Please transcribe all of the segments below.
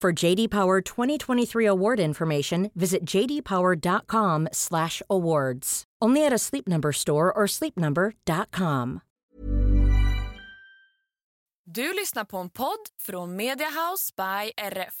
For JD Power 2023 award information, visit jdpower.com/awards. Only at a Sleep Number store or sleepnumber.com. Du lyssnar på en podd från Media House by RF.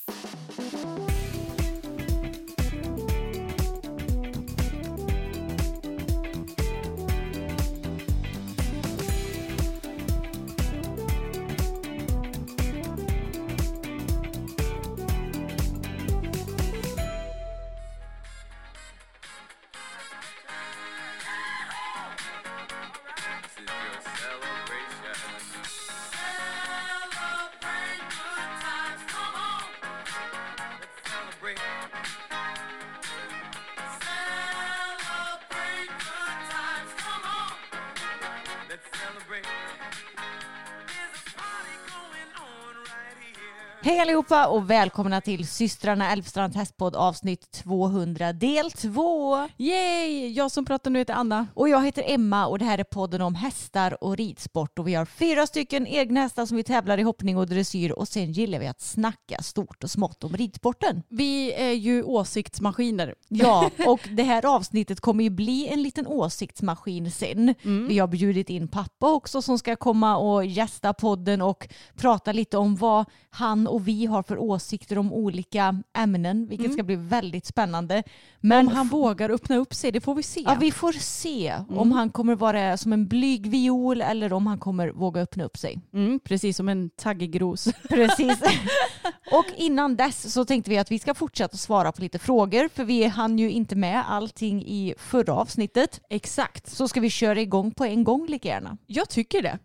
Hej allihopa och välkomna till systrarna Älvstrand hästpodd avsnitt 200 del 2. Yay! Jag som pratar nu heter Anna. Och jag heter Emma och det här är podden om hästar och ridsport och vi har fyra stycken egna hästar som vi tävlar i hoppning och dressyr och sen gillar vi att snacka stort och smått om ridsporten. Vi är ju åsiktsmaskiner. Ja, och det här avsnittet kommer ju bli en liten åsiktsmaskin sen. Vi har bjudit in pappa också som ska komma och gästa podden och prata lite om vad han och vi har för åsikter om olika ämnen, vilket ska bli väldigt spännande. Men Om han vågar öppna upp sig, det får vi se. Ja, vi får se om han kommer vara som en blyg viol eller om han kommer våga öppna upp sig. mm, precis som en taggig ros. Precis. Och innan dess så tänkte vi att vi ska fortsätta svara på lite frågor för vi hann ju inte med allting i förra avsnittet. Exakt. Så ska vi köra igång på en gång lika gärna. Jag tycker det.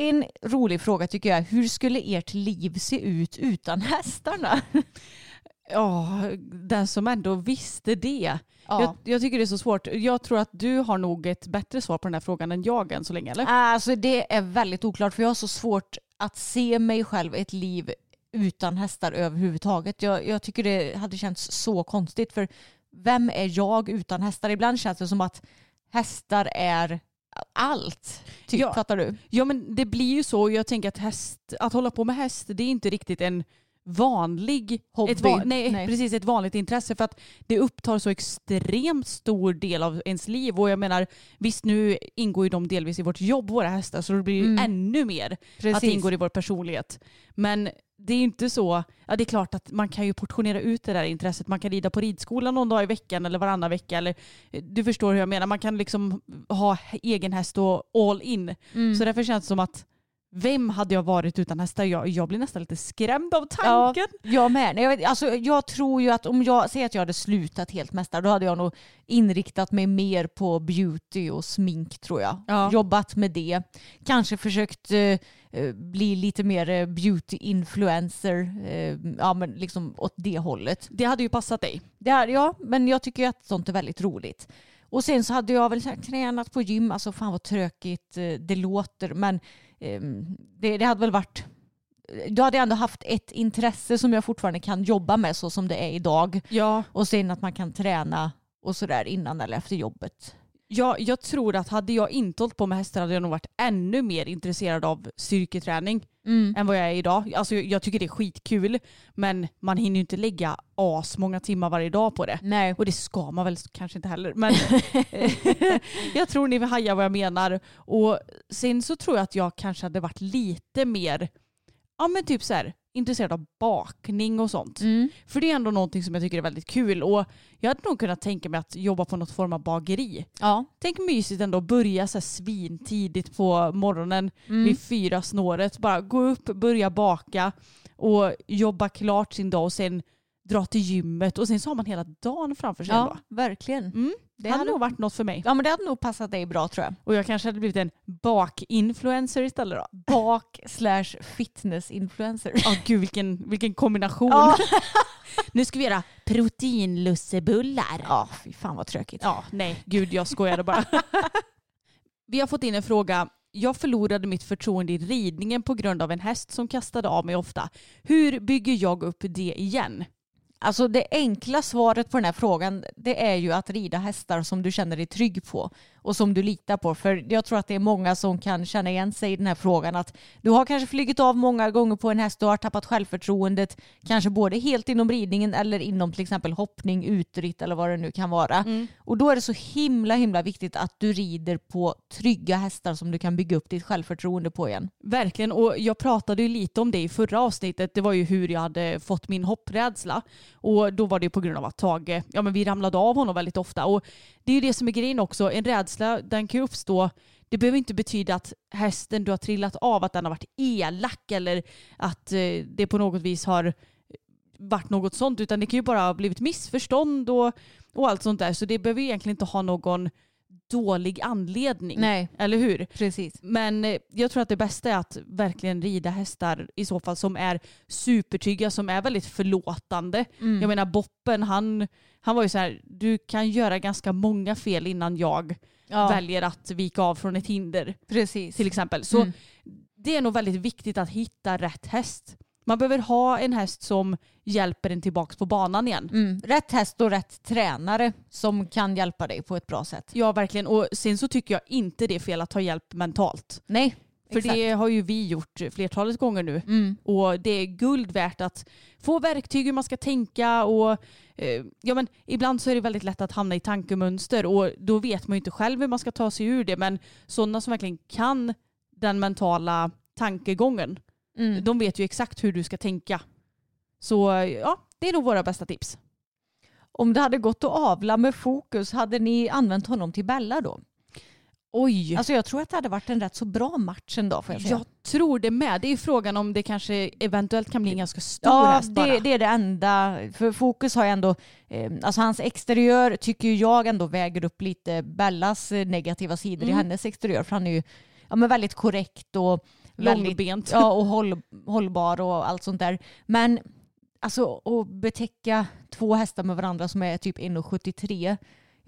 En rolig fråga tycker jag hur skulle ert liv se ut utan hästarna? Ja, den som ändå visste det. Ja. Jag, jag tycker det är så svårt. Jag tror att du har nog ett bättre svar på den här frågan än jag än så länge, eller? Alltså det är väldigt oklart för jag har så svårt att se mig själv ett liv utan hästar överhuvudtaget. Jag, jag tycker det hade känts så konstigt för vem är jag utan hästar? Ibland känns det som att hästar är allt. Typ, Ja. Fattar du? Ja, men det blir ju så. Jag tänker att häst, att hålla på med häst, det är inte riktigt en vanlig Hobby. Va- nej, Nej. precis ett vanligt intresse för att det upptar så extremt stor del av ens liv och jag menar visst nu ingår ju de delvis i vårt jobb våra hästar så det blir ju Mm. ännu mer att Precis. det ingår i vår personlighet. Men det är inte så, ja det är klart att man kan ju portionera ut det där intresset. Man kan rida på ridskolan någon dag i veckan eller varannan vecka. Eller, du förstår hur jag menar. Man kan liksom ha egen häst och all in. Mm. Så därför känns det som att vem hade jag varit utan hästar? Jag, jag blir nästan lite skrämd av tanken. Jag med. Nej, Jag, vet, alltså, jag tror ju att om jag säger att jag hade slutat helt mästare då hade jag nog inriktat mig mer på beauty och smink tror jag. Ja. Jobbat med det. Kanske försökt eh, eh, bli lite mer eh, beauty-influencer. Eh, ja men liksom åt det hållet. Det hade ju passat dig. Det är, ja, men jag tycker ju att sånt är väldigt roligt. Och sen så hade jag väl så här, tränat på gym, alltså fan vad tråkigt eh, det låter, men ehm, det, det hade väl varit då hade jag ändå haft ett intresse som jag fortfarande kan jobba med så som det är idag. Ja. Och sen att man kan träna och sådär innan eller efter jobbet. Ja, jag tror att hade jag inte hållit på med hästar hade jag nog varit ännu mer intresserad av styrketräning än vad jag är idag. Alltså, jag tycker det är skitkul men man hinner ju inte lägga as många timmar varje dag på det. Nej. Och det ska man väl kanske inte heller. Men jag tror ni hajar vad jag menar. Och sen så tror jag att jag kanske hade varit lite mer, ja men typ så här, intresserad av bakning och sånt. Mm. För det är ändå någonting som jag tycker är väldigt kul och jag hade nog kunnat tänka mig att jobba på något form av bageri. Ja. Tänk mysigt ändå att börja så här svintidigt på morgonen Mm. vid fyra snåret. Bara gå upp, börja baka och jobba klart sin dag och sen dra till gymmet och sen så har man hela dagen framför sig. ja, ändå. verkligen. Mm. Det hade hade, nog varit något för mig. ja, men det hade nog passat dig bra tror jag. Och jag kanske hade blivit en bakinfluencer istället då. Bak slash fitness-influencer. Ja gud vilken, vilken kombination. Ja. nu ska vi göra proteinlussebullar. ja, fy fan vad tråkigt. Ja, nej, gud jag skojade bara. Vi har fått in en fråga. Jag förlorade mitt förtroende i ridningen på grund av en häst som kastade av mig ofta. Hur bygger jag upp det igen? Alltså det enkla svaret på den här frågan det är ju att rida hästar som du känner dig trygg på och som du litar på. För jag tror att det är många som kan känna igen sig i den här frågan att du har kanske flugit av många gånger på en häst, du har tappat självförtroendet, kanske både helt inom ridningen eller inom till exempel hoppning, utritt eller vad det nu kan vara. Och då är det så himla himla viktigt att du rider på trygga hästar som du kan bygga upp ditt självförtroende på igen. Verkligen, och jag pratade ju lite om det i förra avsnittet. Det var ju hur jag hade fått min hopprädsla. Och då var det på grund av att Tage, ja men vi ramlade av honom väldigt ofta. Och det är ju det som är grejen också, en rädsla den kan ju uppstå det behöver inte betyda att hästen du har trillat av att den har varit elak eller att eh, det på något vis har varit något sånt utan det kan ju bara ha blivit missförstånd och, och allt sånt där så det behöver egentligen inte ha någon dålig anledning. Nej, Eller hur? precis. Men eh, jag tror att det bästa är att verkligen rida hästar i så fall som är supertrygga, som är väldigt förlåtande. Mm. Jag menar Boppen, han, han var ju så här, du kan göra ganska många fel innan jag Ja, väljer att vika av från ett hinder precis. till exempel. Så Mm. det är nog väldigt viktigt att hitta rätt häst. Man behöver ha en häst som hjälper en tillbaka på banan igen. Mm. Rätt häst och rätt tränare som kan hjälpa dig på ett bra sätt. Ja, verkligen. Och sen så tycker jag inte det är fel att ta hjälp mentalt. Nej, För exakt. det har ju vi gjort flertalet gånger nu. Mm. Och det är guld värt att få verktyg hur man ska tänka och eh, ja men ibland så är det väldigt lätt att hamna i tankemönster och då vet man ju inte själv hur man ska ta sig ur det men sådana som verkligen kan den mentala tankegången Mm. de vet ju exakt hur du ska tänka. Så ja, det är nog våra bästa tips. Om det hade gått att avla med fokus, hade ni använt honom till Bella då? Oj! Alltså jag tror att det hade varit en rätt så bra match ändå får jag säga. jag tror det med. Det är ju frågan om det kanske eventuellt kan bli en ganska stor Ja, häst bara. det, det är det enda. För fokus har ju ändå, eh, alltså hans exteriör tycker jag ändå väger upp lite Bellas eh, negativa sidor i Mm. hennes exteriör. För han är ju ja, men väldigt korrekt och väldigt, Långbent. ja, och håll, hållbar och allt sånt där. Men alltså att betäcka två hästar med varandra som är typ 1,73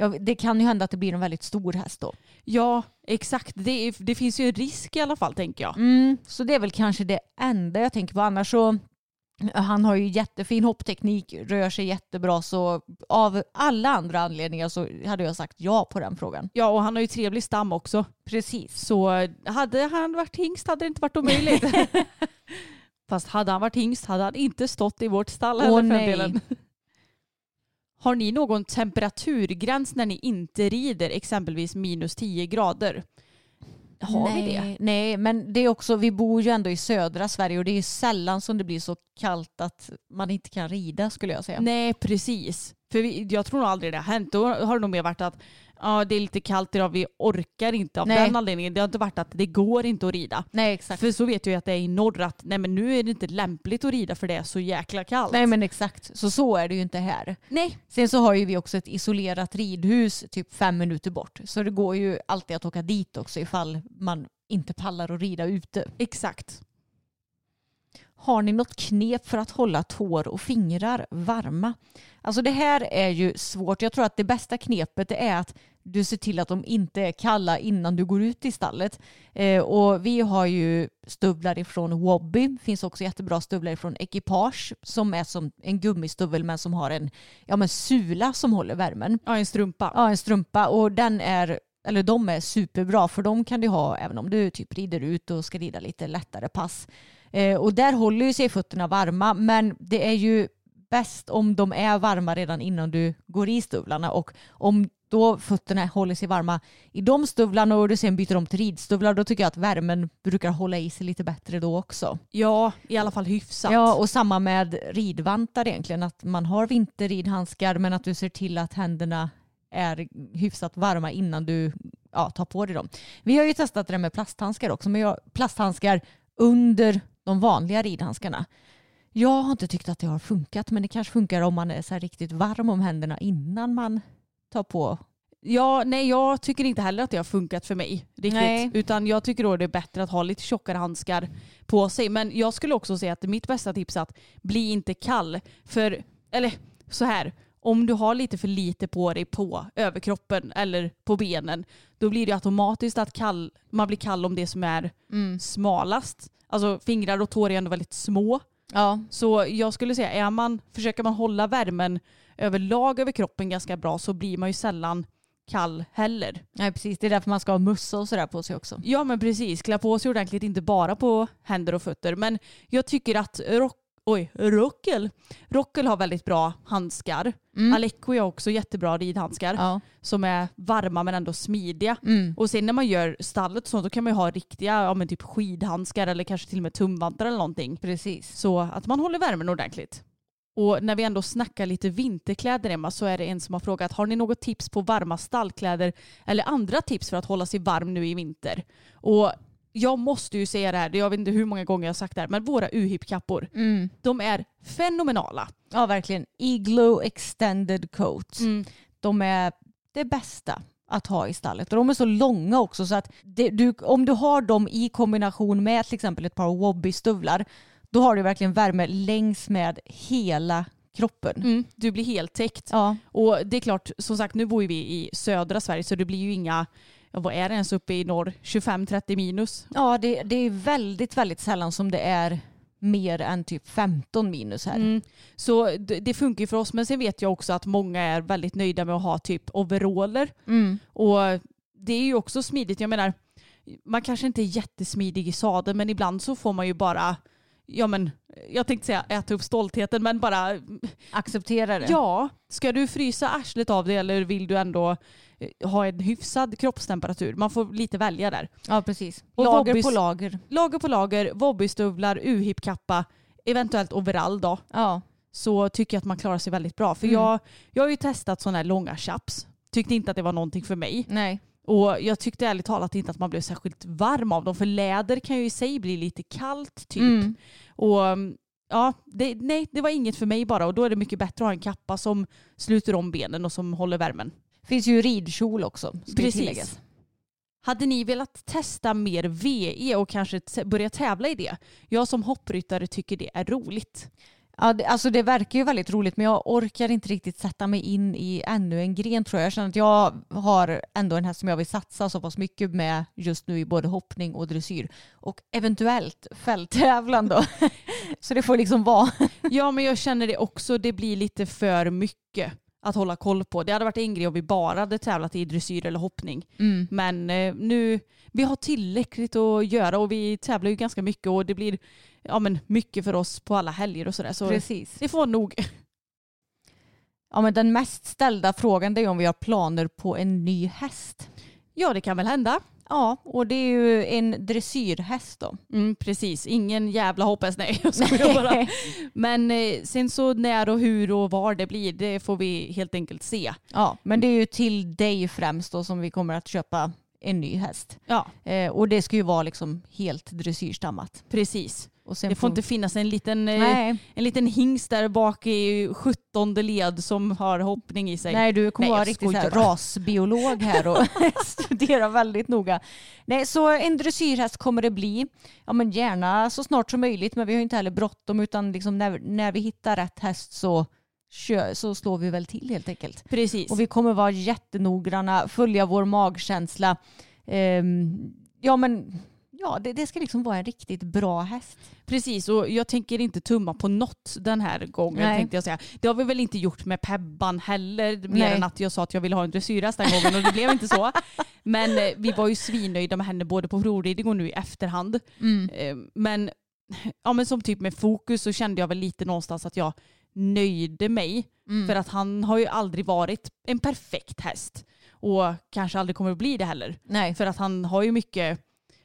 Ja, det kan ju hända att det blir en väldigt stor häst då. Ja, exakt. Det, är, det finns ju en risk i alla fall tänker jag. Mm, så det är väl kanske det enda jag tänker på. Annars så han har ju jättefin hoppteknik, rör sig jättebra så av alla andra anledningar så hade jag sagt ja på den frågan. Ja, och han har ju trevlig stam också. Precis. Så hade han varit hingst hade det inte varit omöjligt. Fast hade han varit hingst hade han inte stått i vårt stall Åh, nej. Har ni någon temperaturgräns när ni inte rider, exempelvis minus 10 grader? Har nej, vi det? Nej, men det är också, vi bor ju ändå i södra Sverige och det är sällan som det blir så kallt att man inte kan rida skulle jag säga. Nej, precis. För vi, jag tror nog aldrig det har hänt. Då har det nog mer varit att ja, det är lite kallt idag, vi orkar inte av Nej. den anledningen. Det har inte varit att det går inte att rida. Nej, exakt. För så vet jag ju att det är i norr att nej men nu är det inte lämpligt att rida för det är så jäkla kallt. Nej men exakt, så så är det ju inte här. nej. Sen så har ju vi också ett isolerat ridhus typ fem minuter bort. Så det går ju alltid att åka dit också ifall man inte pallar att rida ute. Exakt. Har ni något knep för att hålla tår och fingrar varma? Alltså det här är ju svårt. Jag tror att det bästa knepet är att du ser till att de inte är kalla innan du går ut i stallet. Eh, och vi har ju stövlar ifrån Wobby. finns också jättebra stövlar ifrån Equipage som är som en gummistuvel men som har en ja, men sula som håller värmen. Ja, en strumpa. Ja, en strumpa och den är, eller de är superbra för de kan du ha även om du typ rider ut och ska rida lite lättare pass. Eh, och där håller ju sig fötterna varma men det är ju bäst om de är varma redan innan du går i stövlarna och om då fötterna håller sig varma i de stövlarna och du sen byter om till ridstövlar då tycker jag att värmen brukar hålla i sig lite bättre då också. Ja, i alla fall hyfsat. Ja och samma med ridvantar egentligen att man har vinterridhandskar men att du ser till att händerna är hyfsat varma innan du ja, tar på dig dem. Vi har ju testat det där med plasthandskar också men jag, plasthandskar under de vanliga ridhandskarna. Jag har inte tyckt att det har funkat men det kanske funkar om man är så riktigt varm om händerna innan man tar på. Ja, nej jag tycker inte heller att det har funkat för mig. Riktigt. Nej. Utan jag tycker då det är bättre att ha lite tjockare handskar på sig. Men jag skulle också säga att mitt bästa tips är att bli inte kall. För, eller så här, om du har lite för lite på dig på överkroppen eller på benen, då blir det automatiskt att kall, man blir kall om det som är smalast. Alltså fingrar och tår är ändå väldigt små. Ja, Så jag skulle säga, är man, försöker man hålla värmen överlag över kroppen ganska bra så blir man ju sällan kall heller. nej, precis. Det är därför man ska ha mössa och sådär på sig också. Ja men precis, klä på sig ordentligt inte bara på händer och fötter. Men jag tycker att rock, oj, Rockel, Rockel har väldigt bra handskar. Alecco är också jättebra ridhandskar Ja. som är varma men ändå smidiga. Mm. Och sen när man gör stallet och sånt då kan man ju ha riktiga ja, men typ skidhandskar eller kanske till och med tumvantar eller någonting. Precis. Så att man håller värmen ordentligt. Och när vi ändå snackar lite vinterkläder Emma så är det en som har frågat har ni något tips på varma stallkläder eller andra tips för att hålla sig varm nu i vinter? Och jag måste ju säga det här, jag vet inte hur många gånger jag har sagt det här, men våra UHIP-kappor, Mm. de är fenomenala. Ja, verkligen. Igloo extended coat. De är det bästa att ha i stallet. Och de är så långa också så att det, du, om du har dem i kombination med till exempel ett par wobby-stövlar då har du verkligen värme längs med hela kroppen. Mm, du blir helt täckt. Ja, Och det är klart, som sagt nu bor vi i södra Sverige så det blir ju inga, ja, vad är det ens uppe i norr, 25-30 minus. ja det, det är väldigt, väldigt sällan som det är mer än typ 15 minus här. Mm. Så det, det funkar ju för oss men sen vet jag också att många är väldigt nöjda med att ha typ overaller. Mm. Och det är ju också smidigt. Jag menar, man kanske inte är jättesmidig i sadeln men ibland så får man ju bara, ja men, jag tänkte säga äta upp stoltheten men bara, Acceptera det. ja, ska du frysa arslet av dig eller vill du ändå ha en hyfsad kroppstemperatur? Man får lite välja där. ja precis. Och lager wobbys- på lager. Lager på lager, wobbystövlar, uhip-kappa, eventuellt overall då. Ja. så tycker jag att man klarar sig väldigt bra. För Mm. jag, jag har ju testat sådana här långa chaps. Tyckte inte att det var någonting för mig. Nej. Och jag tyckte ärligt talat inte att man blev särskilt varm av dem. För läder kan ju i sig bli lite kallt typ. Mm. Och mm, ja, det, nej det var inget för mig bara. Och då är det mycket bättre att ha en kappa som sluter om benen och som håller värmen. Finns ju ridkjol också. Precis. Hade ni velat testa mer VE och kanske börja tävla i det? Jag som hoppryttare tycker det är roligt. Ja, det, alltså det verkar ju väldigt roligt men jag orkar inte riktigt sätta mig in i ännu en gren tror jag. Jag känner att jag har ändå en häst som jag vill satsa så pass mycket med just nu i både hoppning och dressyr. Och eventuellt fälttävlan då. så det får liksom vara. Ja men jag känner det också. Det blir lite för mycket att hålla koll på. Det hade varit en grej om vi bara hade tävlat i dressyr eller hoppning. Men eh, nu, vi har tillräckligt att göra och vi tävlar ju ganska mycket och det blir ja, men mycket för oss på alla helger och sådär. Så Precis. det får nog. Ja, men den mest ställda frågan är om vi har planer på en ny häst. Ja det kan väl hända. Ja, och det är ju en dressyrhäst då. Mm, precis, ingen jävla hoppas nej. Jag skojar bara. Men eh, sen så när och hur och var det blir det får vi helt enkelt se. Ja, men det är ju till dig främst då som vi kommer att köpa en ny häst. Ja Eh, och det ska ju vara liksom helt dressyrstammat. precis. Det får inte finnas en liten, eh, Nej, en liten hingst där bak i 17 led som har hoppning i sig. nej, du kommer Nej, vara riktigt här rasbiolog här och studera väldigt noga. Nej, så en dressyrhäst kommer det bli. Ja, men gärna så snart som möjligt, men vi har inte heller bråttom utan liksom när, när vi hittar rätt häst så, så slår vi väl till helt enkelt. Precis. Och vi kommer vara jättenoggranna, följa vår magkänsla. Ehm, ja, men ja, det, det ska liksom vara en riktigt bra häst. Precis, och jag tänker inte tumma på något den här gången Nej. tänkte jag säga. Det har vi väl inte gjort med Pebban heller, mer Nej. än att jag sa att jag ville ha en dressyrhäst den gången och det blev inte så. Men eh, vi var ju svinnöjda med henne både på provridning och nu i efterhand. Eh, Men, ja, men som typ med fokus så kände jag väl lite någonstans att jag nöjde mig. För att han har ju aldrig varit en perfekt häst. och kanske aldrig kommer att bli det heller. Nej, För att han har ju mycket,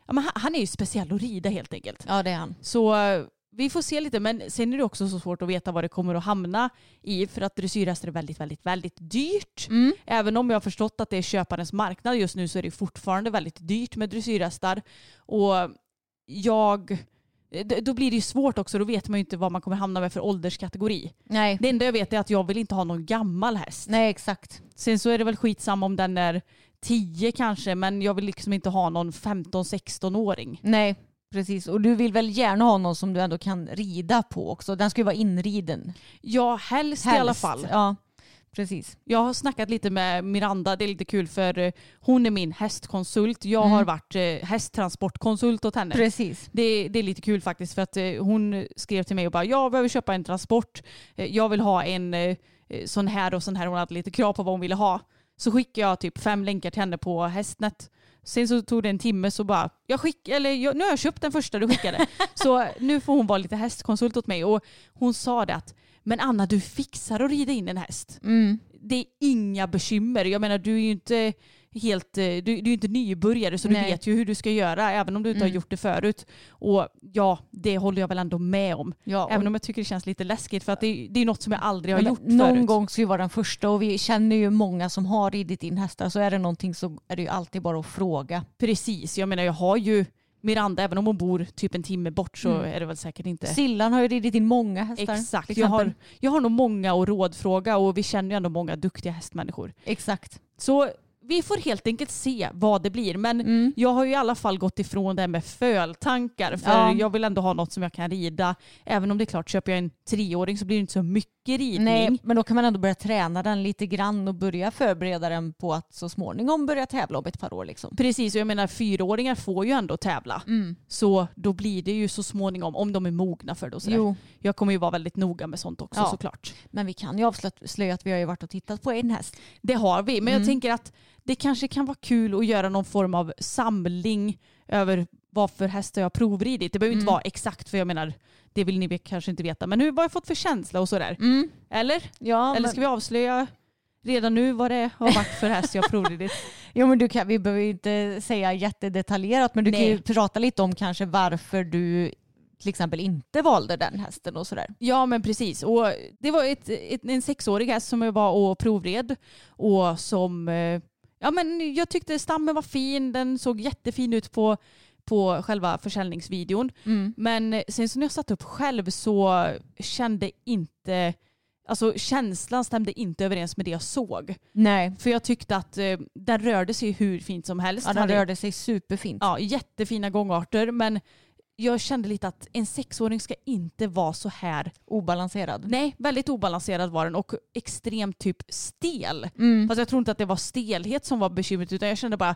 ja, men han, är ju speciell att rida helt enkelt. ja det är han. Så eh, vi får se lite men sen är det också så svårt att veta vad det kommer att hamna i för att dressyrhästar är väldigt, väldigt, väldigt dyrt. Mm. Även om jag har förstått att det är köparens marknad just nu så är det fortfarande väldigt dyrt med dressyrhästar. Och jag, d- då blir det ju svårt också, då vet man ju inte vad man kommer hamna med för ålderskategori. Nej. Det enda jag vet är att jag vill inte ha någon gammal häst. Nej, exakt. Sen så är det väl skitsamma om den är 10 kanske men jag vill liksom inte ha någon 15-16-åring. Nej, precis. Och du vill väl gärna ha någon som du ändå kan rida på också. Den ska ju vara inriden. Ja, helst, i Helst. alla fall. Ja, precis. Jag har snackat lite med Miranda, det är lite kul för eh, hon är min hästkonsult. Jag Mm. har varit eh, hästtransportkonsult åt henne. Precis. Det, det är lite kul faktiskt för att eh, hon skrev till mig och bara jag behöver köpa en transport. Jag vill ha en sån här och sån här. Hon hade lite krav på vad hon ville ha. Så skickade jag typ fem länkar till henne på Hästnet. Sen så tog det en timme så bara, jag skick, eller jag, nu har jag köpt den första du skickade. så nu får hon vara lite hästkonsult åt mig. Och hon sa det att, men Anna du fixar att rida in en häst. Mm. Det är inga bekymmer. Jag menar du är ju inte helt, eh, du, du är ju inte nybörjare så Nej. du vet ju hur du ska göra även om du inte har Mm. gjort det förut. Och ja, det håller jag väl ändå med om. Ja, Även om jag tycker det känns lite läskigt för att det, det är något som jag aldrig har gjort någon förut. gång ska ju vara den första och vi känner ju många som har ridit in hästar så är det någonting så är det ju alltid bara att fråga. Precis, jag menar jag har ju Miranda, även om hon bor typ en timme bort så Mm. är det väl säkert inte. Sillan har ju ridit in många hästar. Exakt, jag har, jag har nog många att rådfråga och vi känner ju ändå många duktiga hästmänniskor. Exakt. Så vi får helt enkelt se vad det blir. Men Mm. jag har ju i alla fall gått ifrån det här med föltankar. För Ja. jag vill ändå ha något som jag kan rida. Även om det är klart, köper jag en treåring så blir det inte så mycket ridning. Nej, men då kan man ändå börja träna den lite grann och börja förbereda den på att så småningom börja tävla om ett par år. Liksom. Precis, och jag menar fyraåringar får ju ändå tävla. Mm. Så då blir det ju så småningom, om de är mogna för det och sådär. Jo, Jag kommer ju vara väldigt noga med sånt också Ja. såklart. men vi kan ju avslöja att vi har ju varit och tittat på en häst. Det har vi, men Mm. jag tänker att det kanske kan vara kul att göra någon form av samling över vad för hästar jag har provridit. Det behöver inte Mm. vara exakt för jag menar, det vill ni kanske inte veta. Men hur, vad har jag fått för känsla och sådär? Mm. Eller? Ja, Eller men, ska vi avslöja redan nu vad det har varit för häst jag provridit? jo, men du kan, vi behöver inte säga jättedetaljerat men du kan Nej. ju prata lite om kanske varför du till exempel inte valde den hästen och sådär. Ja men precis. Och det var ett, ett, en sexårig häst som jag var och provred. Och som, eh, ja men jag tyckte stammen var fin. Den såg jättefin ut på, på själva försäljningsvideon. Mm. Men sen så när jag satt upp själv så kände inte, alltså känslan stämde inte överens med det jag såg. Nej, För jag tyckte att eh, den rörde sig hur fint som helst. ja, den Hade- rörde sig superfint. Ja, jättefina gångarter men jag kände lite att en sexåring ska inte vara så här. Obalanserad. Nej, väldigt obalanserad var den och extremt typ stel. Mm. Fast jag tror inte att det var stelhet som var bekymret utan jag kände bara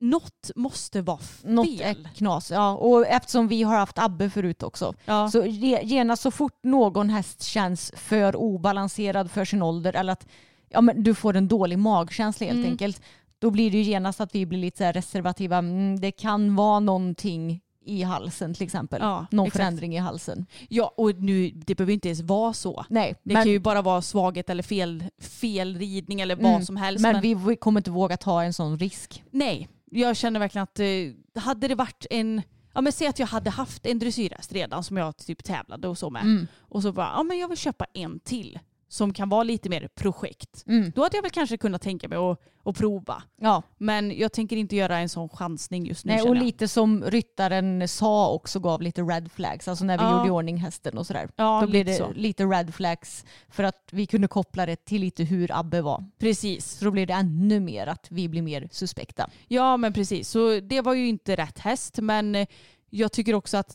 något måste vara fel. Något är knas. Ja, och eftersom vi har haft Abbe förut också. Ja. Så ge- genast så fort någon häst känns för obalanserad för sin ålder eller att ja, men du får en dålig magkänsla helt Mm. enkelt. Då blir det ju genast att vi blir lite reservativa. Mm, det kan vara någonting i halsen till exempel. Ja, Någon exakt. förändring i halsen. ja, och nu, det behöver inte ens vara så. Nej, Det men, kan ju bara vara svaghet eller fel, felridning eller vad Mm, som helst. men vi, vi kommer inte våga ta en sån risk. Nej, jag känner verkligen att eh, hade det varit en, ja men säg att jag hade haft en dressyrhäst redan som jag typ tävlade och så med. Mm. Och så bara, ja men jag vill köpa en till som kan vara lite mer projekt. Mm. Då hade jag väl kanske kunnat tänka mig att, att prova. Ja, Men jag tänker inte göra en sån chansning just nu Nej, och jag. lite som ryttaren sa också gav lite red flags. Alltså när vi Ja. gjorde i ordning hästen och sådär. Ja, Då blev det så. lite red flags för att vi kunde koppla det till lite hur Abbe var. Precis. Så då blir det ännu mer att vi blir mer suspekta. Ja men precis. Så det var ju inte rätt häst men jag tycker också att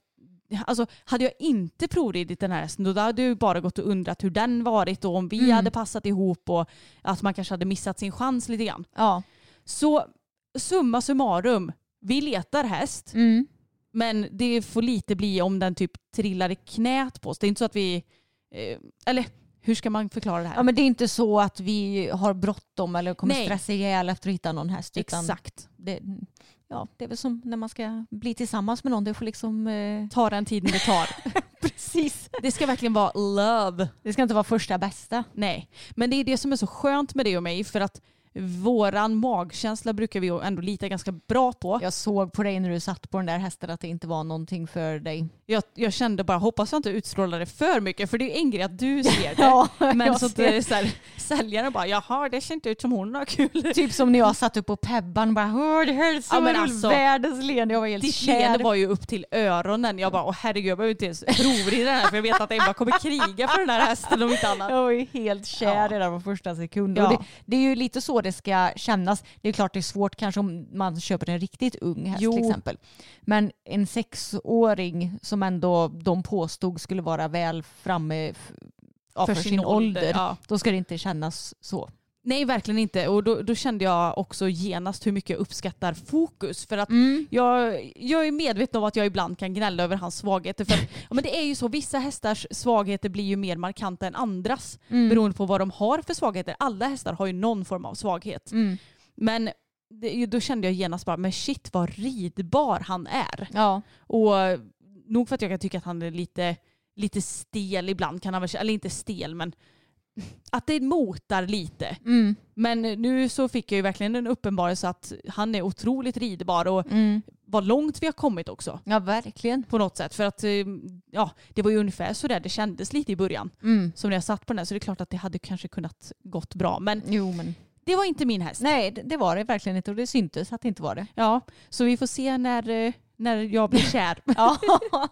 Alltså, hade jag inte provridit den här hästen då hade jag bara gått och undrat hur den varit och om vi Mm. hade passat ihop och att man kanske hade missat sin chans lite grann. Ja. Så summa summarum, vi letar häst Mm. men det får lite bli om den typ trillar i knät på oss. Det är inte så att vi, eh, eller hur ska man förklara det här? ja men det är inte så att vi har bråttom eller kommer Nej. stressa ihjäl efter att hitta någon häst. Exakt. det, ja, det är väl som när man ska bli tillsammans med någon. Det får liksom... Eh, Ta den tiden det tar. precis. Det ska verkligen vara love. Det ska inte vara första bästa. Nej, men det är det som är så skönt med det och mig för att våran magkänsla brukar vi ändå lita ganska bra på. Jag såg på dig när du satt på den där hästen att det inte var någonting för dig. Jag, jag kände bara, hoppas jag inte utstrålar det för mycket för det är en grej att du ser det. Ja, men så att det är så här, säljaren bara, jaha det ser inte ut som hon har kul. Typ som när jag satt upp på Pebban bara Hör det här är så Ja, men alltså, världens leende. Jag var helt Ditt kär. leende var ju upp till öronen. Jag bara, åh herregud jag behöver inte ens provrida den här för jag vet att Ebba kommer kriga för den här hästen om inte annat. Jag var ju helt kär Ja. redan från första sekund. Ja. Och det, det är ju lite så det ska kännas. Det är klart det är svårt kanske om man köper en riktigt ung häst Jo. till exempel. Men en sexåring som ändå de påstod skulle vara väl framme ja, för, sin, ålder, Ja. då ska det inte kännas så. Nej verkligen inte och då, då kände jag också genast hur mycket jag uppskattar fokus för att Mm. jag, jag är medveten om att jag ibland kan gnälla över hans svagheter. För att, ja, men det är ju så, vissa hästars svagheter blir ju mer markanta än andras Mm. beroende på vad de har för svagheter. Alla hästar har ju någon form av svaghet. Mm. Men det, då kände jag genast bara, men shit vad ridbar han är. Ja. Och nog för att jag kan tycka att han är lite, lite stel ibland, kan han eller inte stel men att det motar lite. Mm. Men nu så fick jag ju verkligen en uppenbarelse att han är otroligt ridbar och Mm. vad långt vi har kommit också ja, verkligen. på något sätt. För att eh, ja, det var ju ungefär så där det kändes lite i början. Mm. Som när jag satt på den här så det är klart att det hade kanske kunnat gått bra. Men Jo, men det var inte min häst. nej, det- var det verkligen inte och det syntes att det inte var det. Ja, så vi får se när, eh, när jag blir kär. Ja.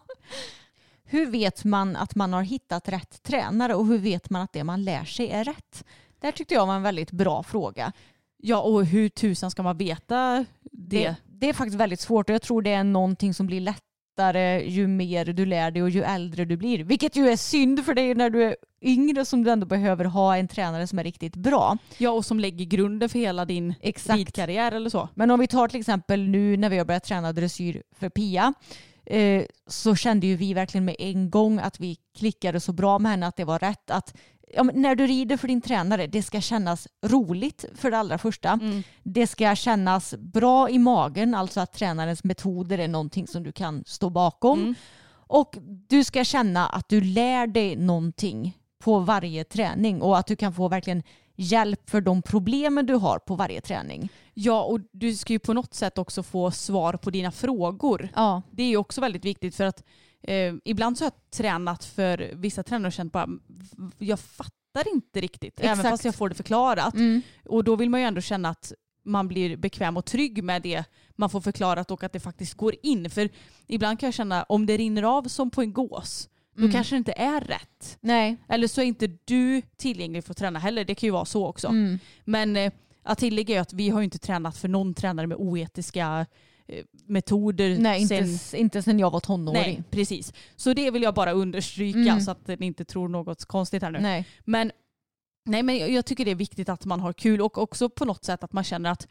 hur vet man att man har hittat rätt tränare och hur vet man att det man lär sig är rätt? Det här tyckte jag var en väldigt bra fråga. ja, och hur tusan ska man veta det? Det, det är faktiskt väldigt svårt och jag tror det är någonting som blir lättare ju mer du lär dig och ju äldre du blir. Vilket ju är synd för det är när du är yngre som du ändå behöver ha en tränare som är riktigt bra. Ja, och som lägger grunden för hela din Exakt. ridkarriär eller så. Men om vi tar till exempel nu när vi har börjat träna dressyr för Pia eh, så kände ju vi verkligen med en gång att vi klickade så bra med henne att det var rätt. Att ja, när du rider för din tränare, det ska kännas roligt för det allra första. Mm. Det ska kännas bra i magen, alltså att tränarens metoder är någonting som du kan stå bakom. Mm. Och du ska känna att du lär dig någonting på varje träning och att du kan få verkligen hjälp för de problemen du har på varje träning. Ja, och du ska ju på något sätt också få svar på dina frågor. Ja, Det är ju också väldigt viktigt för att eh, ibland så har jag tränat för vissa tränare och känt bara "V- jag fattar inte riktigt. Även Exakt. fast jag får det förklarat. mm. Och då vill man ju ändå känna att man blir bekväm och trygg med det man får förklarat och att det faktiskt går in. För ibland kan jag känna om det rinner av som på en gås då Mm. kanske det inte är rätt. nej. Eller så är inte du tillgänglig för att träna heller. Det kan ju vara så också. Mm. Men eh, att tillägga är att vi har ju inte tränat för någon tränare med oetiska eh, metoder. Nej, sen- inte, inte sen jag var tonåring. Nej, precis. Så det vill jag bara understryka Mm. så att ni inte tror något konstigt här nu. Nej. Men, nej, men jag tycker det är viktigt att man har kul och också på något sätt att man känner att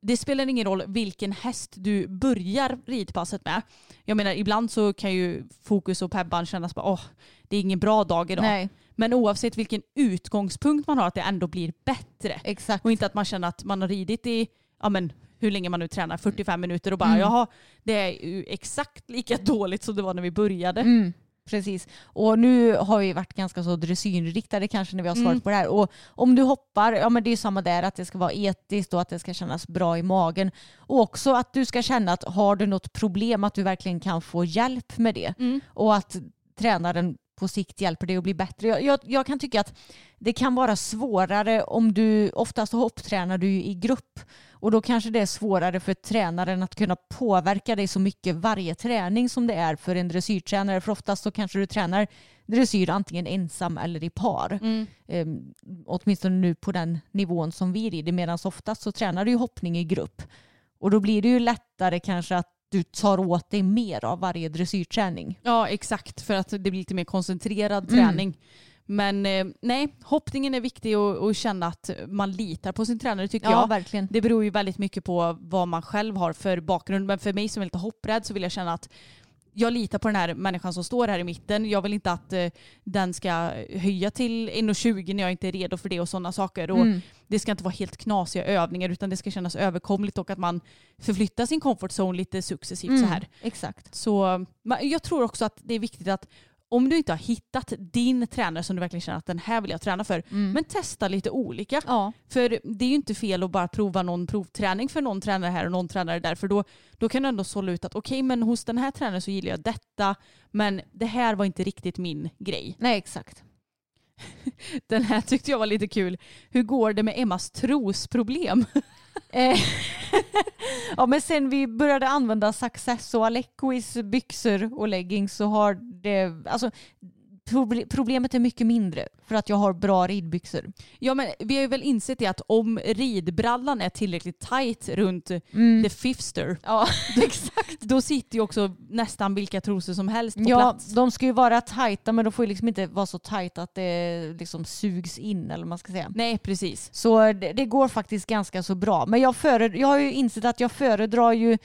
det spelar ingen roll vilken häst du börjar ridpasset med. Jag menar ibland så kan ju fokus och pebban kännas bara åh, det är ingen bra dag idag. Nej, Men oavsett vilken utgångspunkt man har att det ändå blir bättre. exakt. Och inte att man känner att man har ridit i, ja men hur länge man nu tränar, 45 minuter och bara Mm. jaha, det är ju exakt lika dåligt som det var när vi började. Mm, precis. Och nu har vi varit ganska så dressyrriktade kanske när vi har svarat Mm. på det här. Och om du hoppar, ja men det är samma där att det ska vara etiskt och att det ska kännas bra i magen. Och också att du ska känna att har du något problem att du verkligen kan få hjälp med det. Mm. Och att tränaren på sikt hjälper dig att bli bättre. Jag, jag, jag kan tycka att det kan vara svårare om du, oftast hopptränar du i grupp och då kanske det är svårare för tränaren att kunna påverka dig så mycket varje träning som det är för en dressyrtränare. För oftast så kanske du tränar dressyr antingen ensam eller i par. Mm. Um, åtminstone nu på den nivån som vi rider. Medan oftast så tränar du hoppning i grupp. Och då blir det ju lättare kanske att du tar åt dig mer av varje dressyrträning. Ja exakt, för att det blir lite mer koncentrerad Mm. träning. Men eh, nej, hoppningen är viktig och, och känna att man litar på sin tränare tycker Ja, jag. verkligen. Det beror ju väldigt mycket på vad man själv har för bakgrund. Men för mig som är lite hopprädd så vill jag känna att jag litar på den här människan som står här i mitten. Jag vill inte att eh, den ska höja till 1,20 när jag inte är redo för det och sådana saker. Och Mm. Det ska inte vara helt knasiga övningar utan det ska kännas överkomligt och att man förflyttar sin comfort zone lite successivt så här. Exakt. Så jag tror också att det är viktigt att om du inte har hittat din tränare som du verkligen känner att den här vill jag träna för, men testa lite olika. Ja. För det är ju inte fel att bara prova någon provträning för någon tränare här och någon tränare där. För då, då kan du ändå sålla ut att okej men hos den här tränaren så gillar jag detta men det här var inte riktigt min grej. Nej exakt. Den här tyckte jag var lite kul. Hur går det med Emmas trosproblem? Eh, ja men sen vi började använda Success och Alequis byxor och leggings så har det, alltså problemet är mycket mindre för att jag har bra ridbyxor. Ja men vi har ju väl insett det att om ridbrallan är tillräckligt tight runt the fifster, Ja exakt. då sitter ju också nästan vilka trosor som helst på Ja, plats. de ska ju vara tajta men de får ju liksom inte vara så tajta att det liksom sugs in eller vad man ska säga. Nej precis. Så det, det går faktiskt ganska så bra. Men jag, föred, jag har ju insett att jag föredrar ju,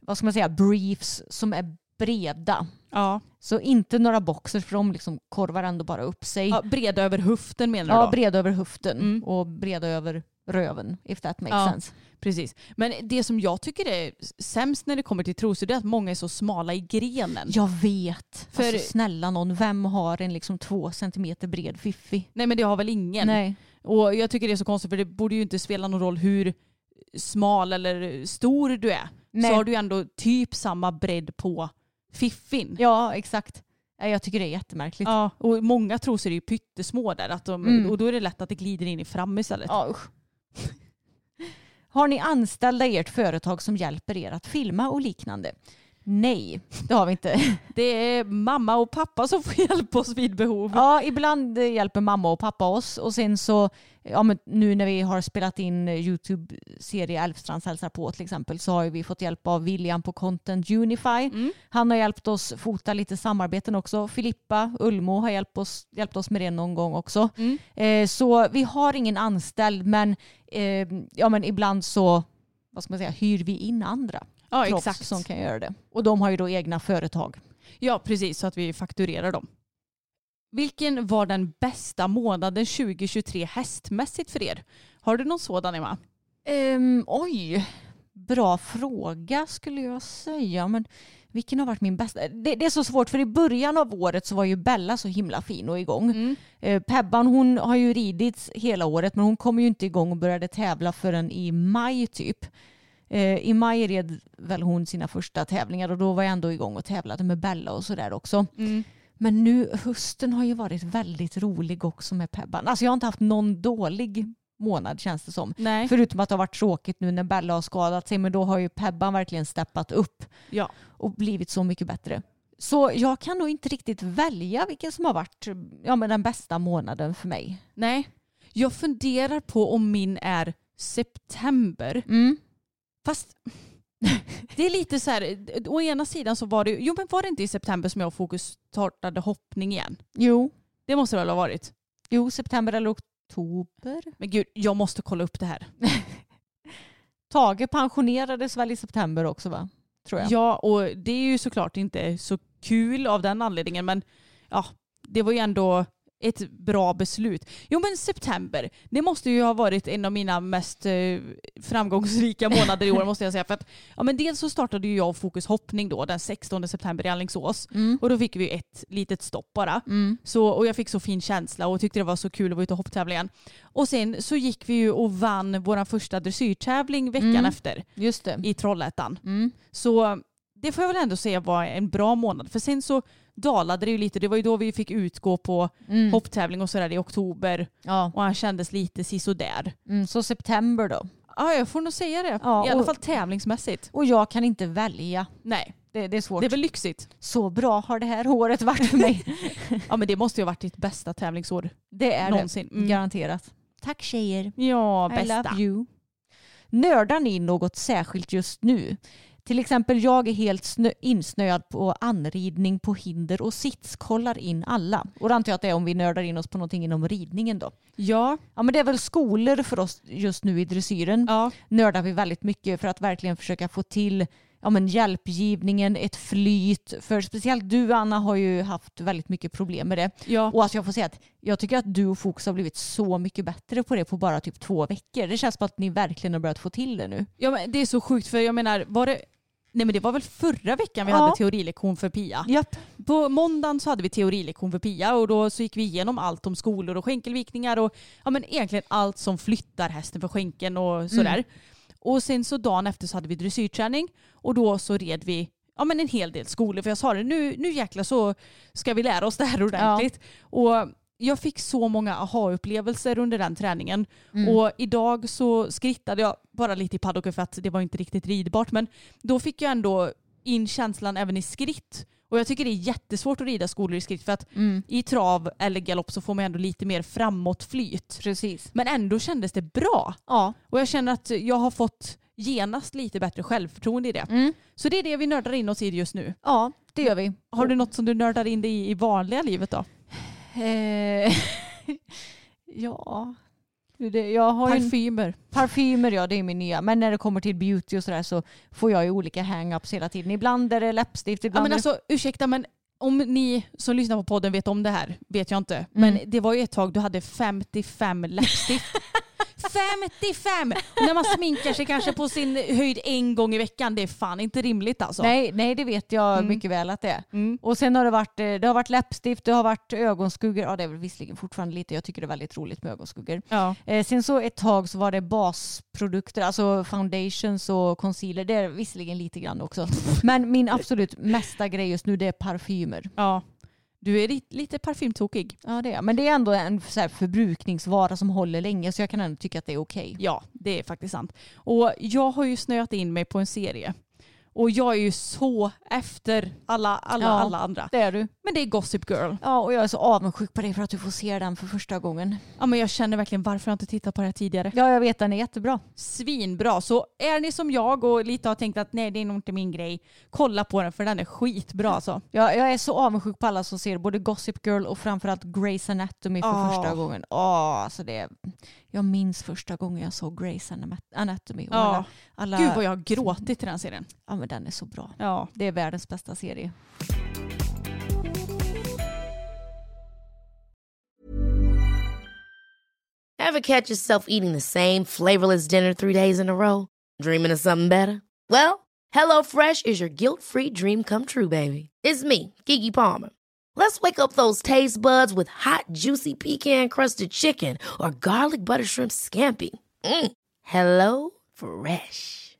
vad ska man säga, briefs som är breda. Ja. Så inte några boxers för de liksom korvar ändå bara upp sig. ja breda över höften menar du Ja, då? breda över höften Mm. och breda över röven, if that makes Ja. sense. Precis. Men det som jag tycker är sämst när det kommer till trosor det är att många är så smala i grenen. Jag vet. För- Alltså snälla någon, vem har en liksom två centimeter bred fiffi? Nej men det har väl ingen. Nej. Och jag tycker det är så konstigt för det borde ju inte spela någon roll hur smal eller stor du är. Nej. Så har du ändå typ samma bredd på fiffin. Ja, exakt. Jag tycker det är jättemärkligt. Ja, och många trosor är ju pyttesmå där. Att de, Mm. Och då är det lätt att det glider in i fram istället. Ja, usch. Har ni anställda i ert företag som hjälper er att filma och liknande? Nej, det har vi inte. Det är mamma och pappa som får hjälpa oss vid behov. Ja, ibland hjälper mamma och pappa oss och sen så, ja, men nu när vi har spelat in YouTube-serie Älvstrands hälsar på till exempel så har vi fått hjälp av William på Content Unify. Mm. Han har hjälpt oss fota lite samarbeten också. Filippa Ulmo har hjälpt oss, hjälpt oss med det någon gång också. Mm. Eh, så vi har ingen anställd men, eh, ja, men ibland så vad ska man säga, hyr vi in andra Ja, proffs exakt. som kan göra det. Och de har ju då egna företag. Ja, precis. Så att vi fakturerar dem. Vilken var den bästa månaden 2023 hästmässigt för er? Har du någon sådan Emma? Ehm, oj, bra fråga skulle jag säga. Men vilken har varit min bästa? Det, det är så svårt för i början av året så var ju Bella så himla fin och igång. Mm. Eh, Pebban hon har ju ridits hela året men hon kom ju inte igång och började tävla förrän i maj typ. Eh, I maj red väl hon sina första tävlingar och då var jag ändå igång och tävlade med Bella och sådär också. Mm. Men nu hösten har ju varit väldigt rolig också med Pebban. Alltså jag har inte haft någon dålig månad känns det som. Nej. Förutom att det har varit tråkigt nu när Bella har skadat sig men då har ju Pebban verkligen steppat upp Ja. och blivit så mycket bättre. Så jag kan nog inte riktigt välja vilken som har varit ja, men den bästa månaden för mig. Nej. Jag funderar på om min är september. Mm. Fast det är lite så här, å ena sidan så var det jo men var det inte i september som jag och Fokus startade hoppning igen? Jo. Det måste det väl ha varit? jo, september eller oktober. Men gud, jag måste kolla upp det här. Tage pensionerades väl i september också va? Tror jag. Ja, och det är ju såklart inte så kul av den anledningen men ja, det var ju ändå ett bra beslut. Jo men september, det måste ju ha varit en av mina mest eh, framgångsrika månader i år måste jag säga. För att, ja, men dels så startade ju jag Fokus hoppning då den 16 september i Alingsås Mm. och då fick vi ett litet stopp bara. Mm. Så, och jag fick så fin känsla och tyckte det var så kul att vara ute och hopptävla igen. Och sen så gick vi ju och vann vår första dressyrtävling veckan Mm. efter i Trollhättan. Mm. Så det får jag väl ändå säga var en bra månad. För sen så dalade det ju lite. Det var ju då vi fick utgå på Mm. hopptävling och sådär i oktober. Ja. Och han kändes lite sisådär. Mm. Så september då. Ja, jag får nog säga det. Ja, I alla och- fall tävlingsmässigt. Och jag kan inte välja. Nej, Det, det är svårt. det är väl lyxigt. Så bra har det här året varit för mig. Ja, men det måste ju ha varit ditt bästa tävlingsår Det är någonsin. det. Mm. Garanterat. Tack tjejer. Ja, I bästa. love you. Nördar ni något särskilt just nu? Till exempel jag är helt snö- insnöad på anridning på hinder och sits kollar in alla. Och då antar jag att det är om vi nördar in oss på någonting inom ridningen då. Ja, Ja men det är väl skolor för oss just nu i dressyren. ja. Nördar vi väldigt mycket för att verkligen försöka få till ja, men hjälpgivningen, ett flyt. För speciellt du Anna har ju haft väldigt mycket problem med det. ja. Och alltså jag får säga att jag tycker att du och Fokus har blivit så mycket bättre på det på bara typ två veckor. Det känns som att ni verkligen har börjat få till det nu. Ja, men det är så sjukt för jag menar, var det Nej men det var väl förra veckan vi Ja. hade teorilektion för Pia. Japp. På måndagen så hade vi teorilektion för Pia och då så gick vi igenom allt om skolor och skänkelvikningar och ja, men egentligen allt som flyttar hästen för skänken och sådär. Och sen så dagen efter så hade vi dressyrträning och då så red vi ja, men en hel del skolor. För jag sa det, nu, nu jäklar så ska vi lära oss det här ordentligt. Och jag fick så många aha-upplevelser under den träningen. Och idag så skrittade jag bara lite i paddocken för att det var inte riktigt ridbart. Men då fick jag ändå in känslan även i skritt. Och jag tycker det är jättesvårt att rida skolor i skritt för att i trav eller galopp så får man ändå lite mer framåtflyt. Precis. Men ändå kändes det bra. Ja. Och jag känner att jag har fått genast lite bättre självförtroende i det. Mm. Så det är det vi nördar in oss i just nu. ja, det gör vi. Har du något som du nördar in dig i i vanliga livet då? Eh, ja. Jag har ju en, Parfymer. parfymer, ja det är min nya. Men när det kommer till beauty och sådär så får jag ju olika hang-ups hela tiden. Ibland är det läppstift, Ja, ibland men är alltså, ursäkta men om ni som lyssnar på podden vet om det här vet jag inte. Men det var ju ett tag du hade 55 läppstift. 55! Och när man sminkar sig kanske på sin höjd en gång i veckan, det är fan inte rimligt alltså. Nej, nej, det vet jag Mm. mycket väl att det är. Mm. Och sen har det varit, eh, det har varit läppstift, det har varit ögonskuggor. Ja, det är väl visserligen fortfarande lite. Jag tycker det är väldigt roligt med ögonskuggor. Ja. Eh, sen så ett tag så var det basprodukter, alltså foundations och concealer. Det är visserligen lite grann också. Men min absolut mesta grej just nu det är parfymer. ja. Du är li- lite parfymtokig. Ja, det är jag. Men det är ändå en så förbrukningsvara som håller länge så jag kan ändå tycka att det är okej. Ja, det är faktiskt sant. Och jag har ju snöat in mig på en serie. Och jag är ju så efter alla, alla, Ja. alla andra. Det är du. Men det är Gossip Girl. Ja, och jag är så avundsjuk på dig för att du får se den för första gången. Ja, men jag känner verkligen varför jag inte tittat på det här tidigare. Ja, jag vet den är jättebra. Svinbra. Så är ni som jag och lite har tänkt att nej det är nog inte min grej, kolla på den för den är skitbra alltså. Jag, jag är så avundsjuk på alla som ser både Gossip Girl och framförallt Grey's Anatomy för Ja. första gången. Åh, alltså det, jag minns första gången jag såg Grey's Anatomy. Och Ja. alla, alla, Gud vad jag har gråtit i den serien. Ja, men den är så bra. Ja. Det är världens bästa serie. Ever catch yourself eating the same flavorless dinner three days in a row? Dreaming of something better? Well, hello fresh is your guilt-free dream come true, baby. It's me, Kiki Palmer. Let's wake up those taste buds with hot, juicy pecan-crusted chicken or garlic butter shrimp scampi. Mm. Hello Fresh.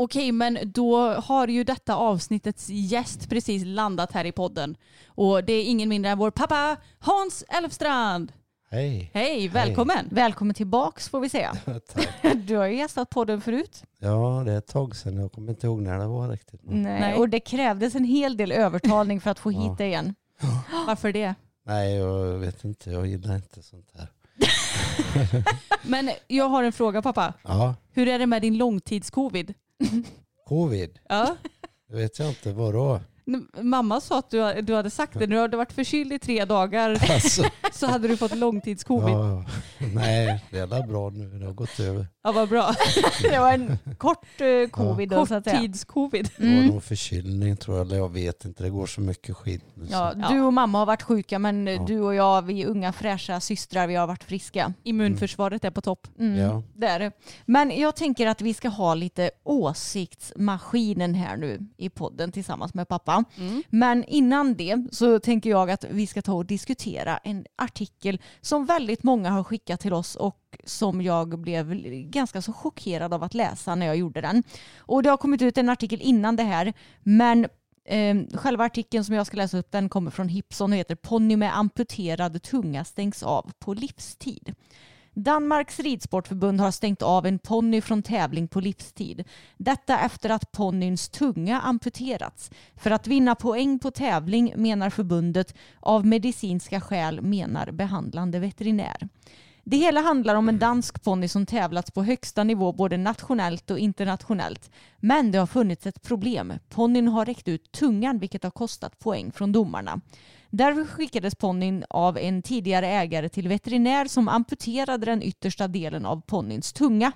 Okej, men då har ju detta avsnittets gäst precis landat här i podden. Och det är ingen mindre än vår pappa Hans Elfstrand. Hej. Hej, välkommen. Välkommen tillbaks får vi säga. Du har ju gästat podden förut. Ja, det är ett tag sedan. Jag kommer inte ihåg när det var riktigt. Men... Nej. Nej. Och det krävdes en hel del övertalning för att få Ja. hit dig igen. Varför det? Nej, jag vet inte. Jag gillar inte sånt här. Men jag har en fråga pappa. Ja, Hur är det med din långtidscovid? Covid. Ja. Det vet jag inte. Vadå? Mamma sa att du, du hade sagt det. Nu har du varit förkyld i tre dagar Alltså, så hade du fått långtidscovid. Ja. ja, nej, det är bra nu. Det har gått över. vad bra. Det var en kort eh, covid säga. Korttidscovid. Det var Mm. nog förkylning tror jag. Eller jag vet inte. Det går så mycket skit nu. så- Ja, Ja. du och mamma har varit sjuka men Ja. du och jag, vi unga fräscha systrar, vi har varit friska. Immunförsvaret är på topp. Mm, Ja. Det är det. Men jag tänker att vi ska ha lite åsiktsmaskinen här nu i podden tillsammans med pappa. Mm. Men innan det så tänker jag att vi ska ta och diskutera en artikel som väldigt många har skickat till oss och som jag blev ganska så chockerad av att läsa när jag gjorde den. Och det har kommit ut en artikel innan det här men Eh, själva artikeln som jag ska läsa upp den kommer från Hipson och heter Ponny med amputerad tunga stängs av på livstid. Danmarks ridsportförbund har stängt av en ponny från tävling på livstid. Detta efter att ponnyns tunga amputerats. För att vinna poäng på tävling menar förbundet, av medicinska skäl menar behandlande veterinär. Det hela handlar om en dansk ponny som tävlats på högsta nivå både nationellt och internationellt. Men det har funnits ett problem. Ponnyn har räckt ut tungan vilket har kostat poäng från domarna. Därför skickades ponnyn av en tidigare ägare till veterinär som amputerade den yttersta delen av ponnyns tunga.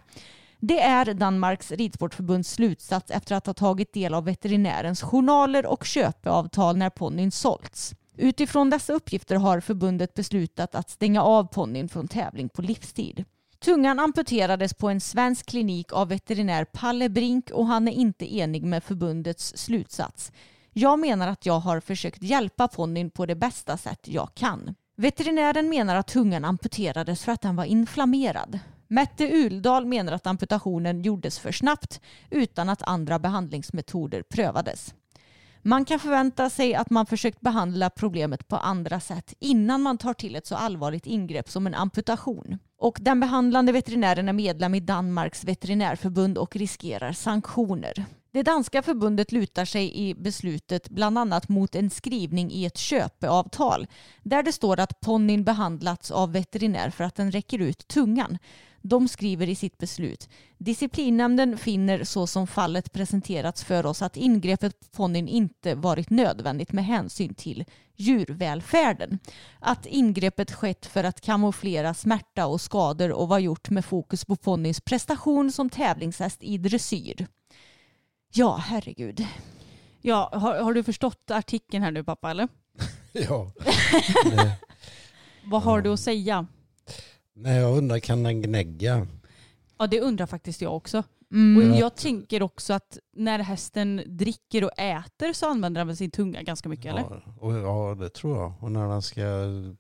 Det är Danmarks ridsportförbunds slutsats efter att ha tagit del av veterinärens journaler och köpeavtal när ponnyn sålts. Utifrån dessa uppgifter har förbundet beslutat att stänga av ponnyn från tävling på livstid. Tungan amputerades på en svensk klinik av veterinär Palle Brink och han är inte enig med förbundets slutsats. Jag menar att jag har försökt hjälpa ponnyn på det bästa sätt jag kan. Veterinären menar att tungan amputerades för att den var inflammerad. Mette Uldal menar att amputationen gjordes för snabbt utan att andra behandlingsmetoder prövades. Man kan förvänta sig att man försökt behandla problemet på andra sätt innan man tar till ett så allvarligt ingrepp som en amputation. Och den behandlande veterinären är medlem i Danmarks veterinärförbund och riskerar sanktioner. Det danska förbundet lutar sig i beslutet bland annat mot en skrivning i ett köpeavtal där det står att ponnyn behandlats av veterinär för att den räcker ut tungan. De skriver i sitt beslut Disciplinnämnden finner så som fallet presenterats för oss att ingreppet på ponnyn inte varit nödvändigt med hänsyn till djurvälfärden. Att ingreppet skett för att kamouflera smärta och skador och var gjort med fokus på ponnyns prestation som tävlingshäst i dressyr. Ja, herregud. Ja, har, har du förstått artikeln här nu pappa eller? Ja. Vad har du att säga? Nej, jag undrar, kan den gnägga? Ja det undrar faktiskt jag också. Mm. Och jag tänker också att när hästen dricker och äter så använder den väl sin tunga ganska mycket eller? Ja, och, ja, det tror jag. Och när den ska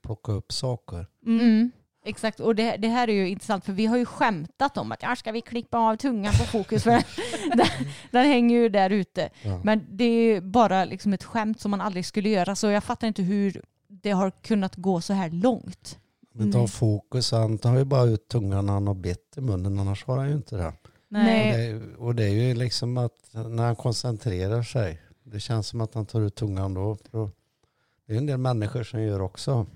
plocka upp saker. Mm. Exakt, och det, det här är ju intressant för vi har ju skämtat om att ja, ska vi klippa av tungan på fokus för den, den hänger ju där ute. Ja. Men det är ju bara liksom ett skämt som man aldrig skulle göra så jag fattar inte hur det har kunnat gå så här långt. Men ta Nej. fokus, han tar ju bara ut tungan när han har bett i munnen, annars har han ju inte det. Nej. Och det, är- och det är ju liksom att när han koncentrerar sig, det känns som att han tar ut tungan då. Det är en del människor som gör också.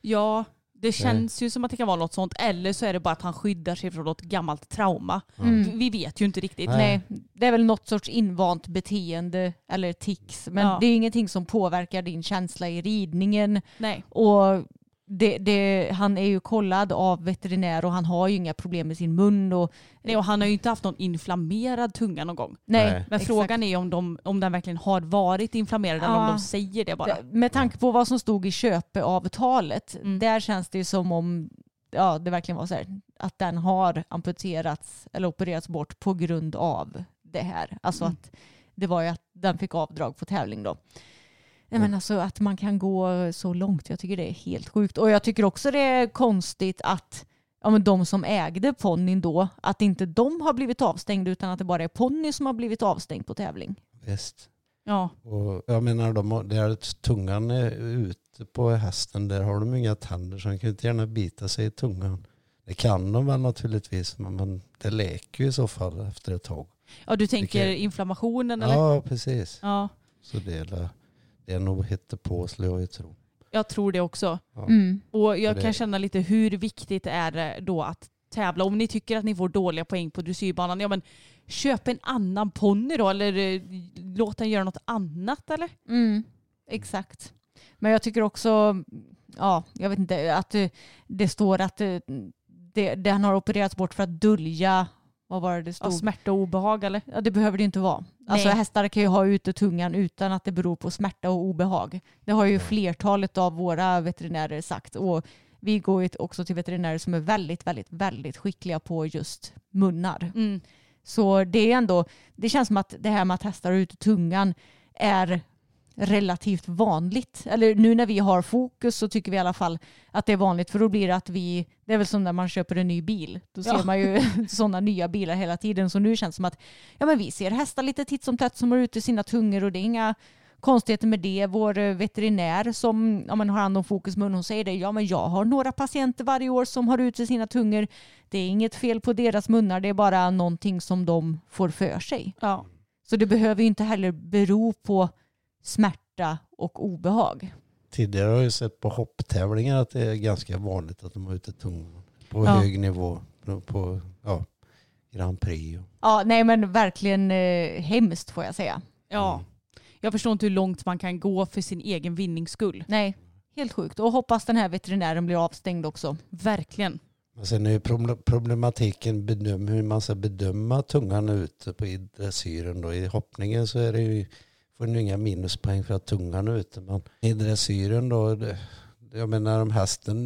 Ja, det känns ju som att det kan vara något sånt. Eller så är det bara att han skyddar sig från något gammalt trauma. Mm. Vi vet ju inte riktigt. Nej. Nej, det är väl något sorts invant beteende eller tics. Men Ja. det är ingenting som påverkar din känsla i ridningen. Nej. Och det, det, han är ju kollad av veterinär och han har ju inga problem med sin mun. Och, Nej, och han har ju inte haft någon inflammerad tunga någon gång. nej, Nej. Men exakt. frågan är om, de, om den verkligen har varit inflammerad eller om Ja. de säger det bara. Med tanke på vad som stod i köpeavtalet, Mm. där känns det ju som om ja, det verkligen var så här, att den har amputerats eller opererats bort på grund av det här. Alltså Mm. att det var ju att den fick avdrag på tävling då. Nej, men alltså att man kan gå så långt, jag tycker det är helt sjukt. Och jag tycker också det är konstigt att ja, men de som ägde ponnyn då, att inte de har blivit avstängda utan att det bara är ponny som har blivit avstängd på tävling. Visst. Ja. Och jag menar, de har, där tungan är ute på hästen, där har de inga tänder så de kan inte gärna bita sig i tungan. Det kan de väl naturligtvis, men, men det läker ju i så fall efter ett tag. ja, du tänker kan- inflammationen eller? Ja, precis. Ja, Så det är, det är nog hittepå skulle jag ju tro. jag tror det också. Ja. Mm. Och jag det- kan känna lite hur viktigt är det då att tävla. Om ni tycker att ni får dåliga poäng på dressyrbanan, ja men köp en annan ponny då eller eh, låt den göra något annat eller? Mm, exakt. Men jag tycker också, ja, jag vet inte, att det, det står att det, det, den har opererats bort för att dölja, vad var det det Ja, stod? smärta och obehag eller? Ja, det behöver det inte vara. Alltså hästar kan ju ha ute tungan utan att det beror på smärta och obehag. Det har ju flertalet av våra veterinärer sagt. Och vi går ju också till veterinärer som är väldigt, väldigt, väldigt skickliga på just munnar. Mm. Så det är ändå, det känns som att det här med att hästar har ute tungan är relativt vanligt. Eller nu när vi har fokus så tycker vi i alla fall att det är vanligt för då blir det att vi, det är väl som när man köper en ny bil. Då ser Ja. man ju sådana nya bilar hela tiden. Så nu känns det som att ja, men vi ser hästar lite titt som tätt som har ute sina tungor och det är inga konstigheter med det. Vår eh, veterinär som ja, men har hand om fokusmun, hon säger det. Ja, men jag har några patienter varje år som har ut sina tungor. Det är inget fel på deras munnar, det är bara någonting som de får för sig. Ja. Så det behöver ju inte heller bero på smärta och obehag. Tidigare har jag sett på hopptävlingar att det är ganska vanligt att de har ute tungan på Ja. hög nivå. På, på ja, Grand Prix. Ja, nej men verkligen eh, hemskt får jag säga. ja. Jag förstår inte hur långt man kan gå för sin egen vinnings skull. Nej, helt sjukt. Och hoppas den här veterinären blir avstängd också. Verkligen. Men sen är ju problem- problematiken bedöm, hur man ska bedöma tungan ute på i dressyren. Då. I hoppningen så är det ju, får du inga minuspoäng för att tungan är ute. Men i dressyren då, det, jag menar om hästen